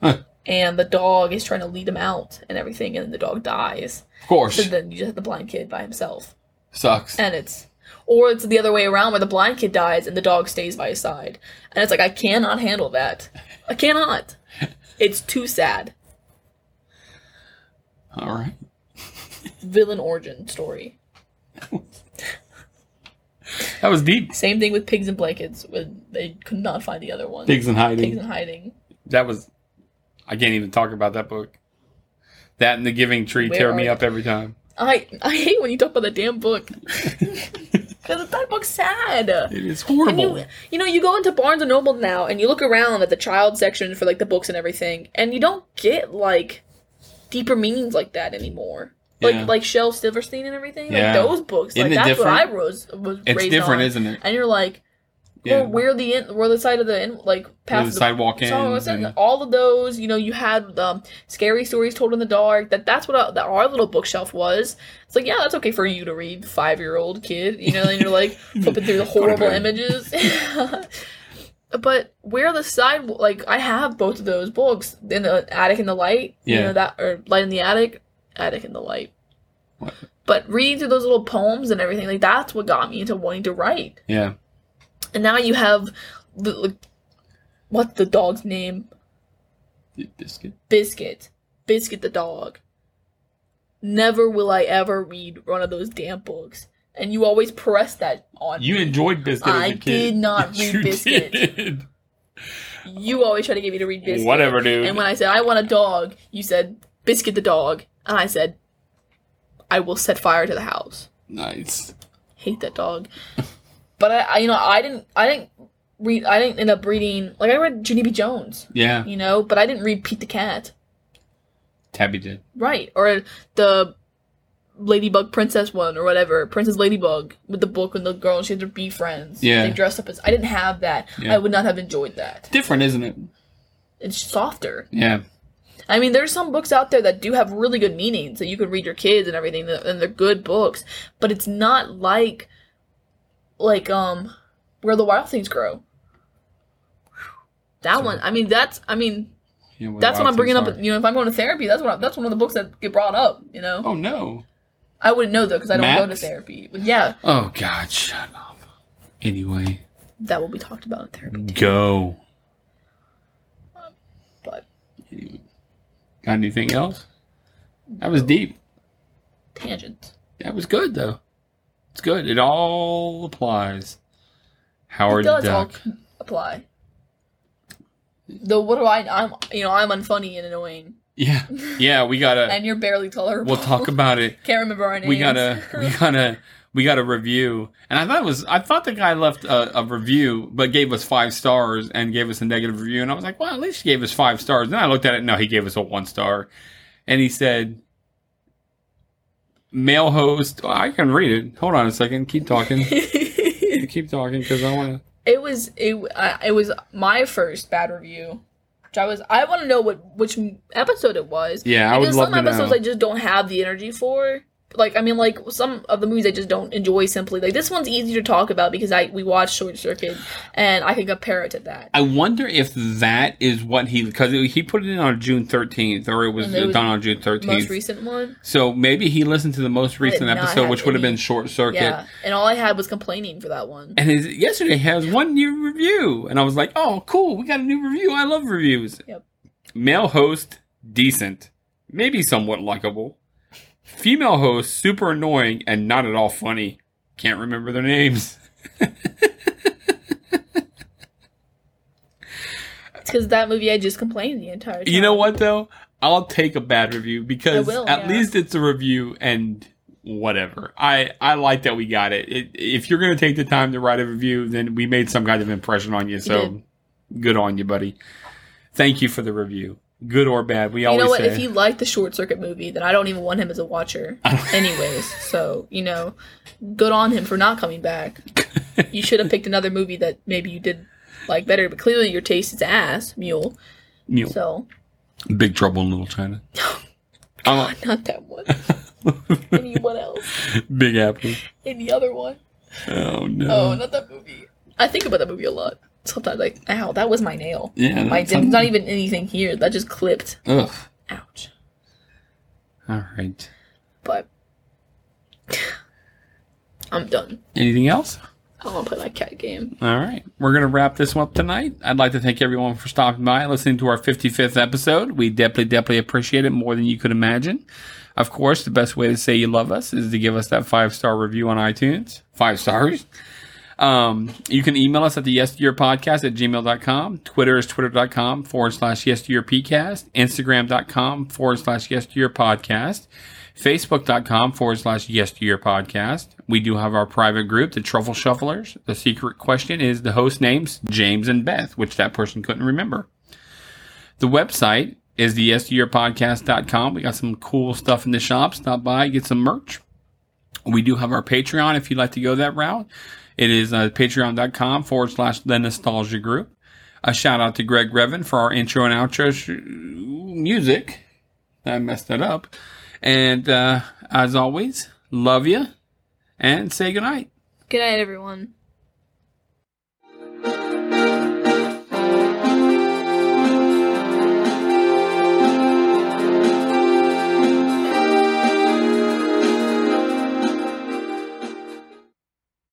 Huh. and the dog is trying to lead him out and everything, and the dog dies. Of course. So then you just have the blind kid by himself. Sucks. And it's or it's the other way around where the blind kid dies and the dog stays by his side. And it's like I cannot handle that. I cannot. It's too sad. All right. Villain origin story. <laughs> That was deep. Same thing with pigs and blankets when they could not find the other one. Pigs in hiding. Pigs in hiding. That was. I can't even talk about that book. That and the Giving Tree Where tear me they? up every time. I I hate when you talk about the damn book <laughs> that book's sad. It is horrible. you, you know, you go into Barnes and Noble now, and you look around at the child section for like the books and everything, and you don't get like deeper meanings like that anymore. Like Yeah. like Shel Silverstein and everything. Yeah. Like those books. Isn't like that's what I different? was was It's different, on. isn't it? And you're like, Yeah. well, where the in, where the side of the in, like path the of sidewalk so in and- all of those, you know, you had um, scary stories told in the dark. That that's what our, that our little bookshelf was. It's like, yeah, that's okay for you to read, five year old kid. You know, and you're like <laughs> flipping through the horrible images. <laughs> but where the side, like, I have both of those books in the attic in the light. You Yeah. know that or light in the attic, attic in the light. What? But reading through those little poems and everything, like that's what got me into wanting to write. Yeah. And now you have the like, what's the dog's name? Biscuit. Biscuit. Biscuit the dog. Never will I ever read one of those damn books. And you always press that on You me. enjoyed Biscuit as I a kid. did not <laughs> read You Biscuit. did. You always try to get me to read Biscuit. Whatever, dude. And when I said I want a dog, you said Biscuit the dog. And I said I will set fire to the house. Nice. Hate that dog. <laughs> but I, I you know, I didn't I didn't read I didn't end up reading like I read Junie B. Jones, Yeah. you know, but I didn't read Pete the Cat. Tabby did. Right. Or the Ladybug Princess one or whatever. Princess Ladybug with the book and the girl and she had to be friends. Yeah. They dressed up as I didn't have that. Yeah. I would not have enjoyed that. Different, isn't it? It's softer. Yeah. I mean, there's some books out there that do have really good meanings that you could read your kids and everything, and they're good books. But it's not like, like um, where the wild things grow. That one, I mean, that's, I mean, that's what I'm bringing up. Are. You know, if I'm going to therapy, that's what I, that's one of the books that get brought up. You know, Oh no. I wouldn't know though because I don't go to therapy. But yeah, Oh God, shut up. Anyway, that will be talked about in therapy. Too. go. But Got anything else? That was deep. tangent. That was good though. It's good. It all applies. It Howard does all Duck. apply. Though, what do I? I'm, you know, I'm unfunny and annoying, Yeah, <laughs> yeah. We gotta. and you're barely tolerable. We'll talk about it. <laughs> Can't remember our names. <laughs> We gotta. We gotta. We got a review, and I thought it was. I thought the guy left a, a review, but gave us five stars and gave us a negative review, and I was like, well, at least he gave us five stars. And I looked at it. No, he gave us a one star, and he said, "Male host." oh, I can read it. Hold on a second. Keep talking. <laughs> Keep talking because I want to. it was it. I, it was my first bad review. Which I was. I want to know what which episode it was. Yeah, I would love some to know. episodes I just don't have the energy for. Like I mean, like some of the movies I just don't enjoy. Simply like this one's easy to talk about because I we watched Short Circuit and I can compare it to that. I wonder if that is what he because he put it in on June thirteenth, or it was it was done on June thirteenth. Most recent one, So maybe he listened to the most recent episode, which would have been Short Circuit. yeah. And all I had was complaining for that one. And his yesterday has one new review, and I was like, "Oh, cool! We got a new review. I love reviews." Yep. Male host, decent, maybe somewhat likable. Female host, super annoying and not at all funny. Can't remember their names. <laughs> Because that movie I just complained the entire time. You know what though? I'll take a bad review because will, at yeah. least it's a review and whatever. I I like that we got it. it if you're gonna take the time to write a review, then we made some kind of impression on you. So good on you, buddy. Thank you for the review. Good or bad, we You always know what? say. If you like the Short Circuit movie, then I don't even want him as a watcher, <laughs> <laughs> anyways. So you know, good on him for not coming back. <laughs> You should have picked another movie that maybe you did like better, but clearly your taste is ass, mule. Mule. So Big Trouble in Little China. Oh, I'm not that one. Anyone else? Big Apple. Any other one? Oh no. Oh, not that movie. I think about that movie a lot. Sometimes, like, ow, that was my nail. yeah. My, something. not even anything here. That just clipped. Ugh. Ouch. All right. But <sighs> I'm done. Anything else? I want to play that cat game. All right. We're going to wrap this one up tonight. I'd like to thank everyone for stopping by and listening to our 55th episode. We definitely, definitely appreciate it more than you could imagine. Of course, the best way to say you love us is to give us that five star review on iTunes. Five stars. Um, you can email us at the yes to your podcast at gmail.com. Twitter is twitter.com forward slash yes to your pcast. Instagram.com forward slash yes to your podcast. Facebook.com forward slash yes to your podcast. We do have our private group, the Truffle Shufflers. The secret question is the host names, James and Beth, which that person couldn't remember. The website is the yes to your podcast.com. We got some cool stuff in the shop. Stop by, get some merch. We do have our Patreon if you'd like to go that route. It is uh, patreon.com forward slash the nostalgia group. A shout out to Greg Revan for our intro and outro sh- music. I messed that up. And uh, as always, love you and say goodnight. Good night, everyone.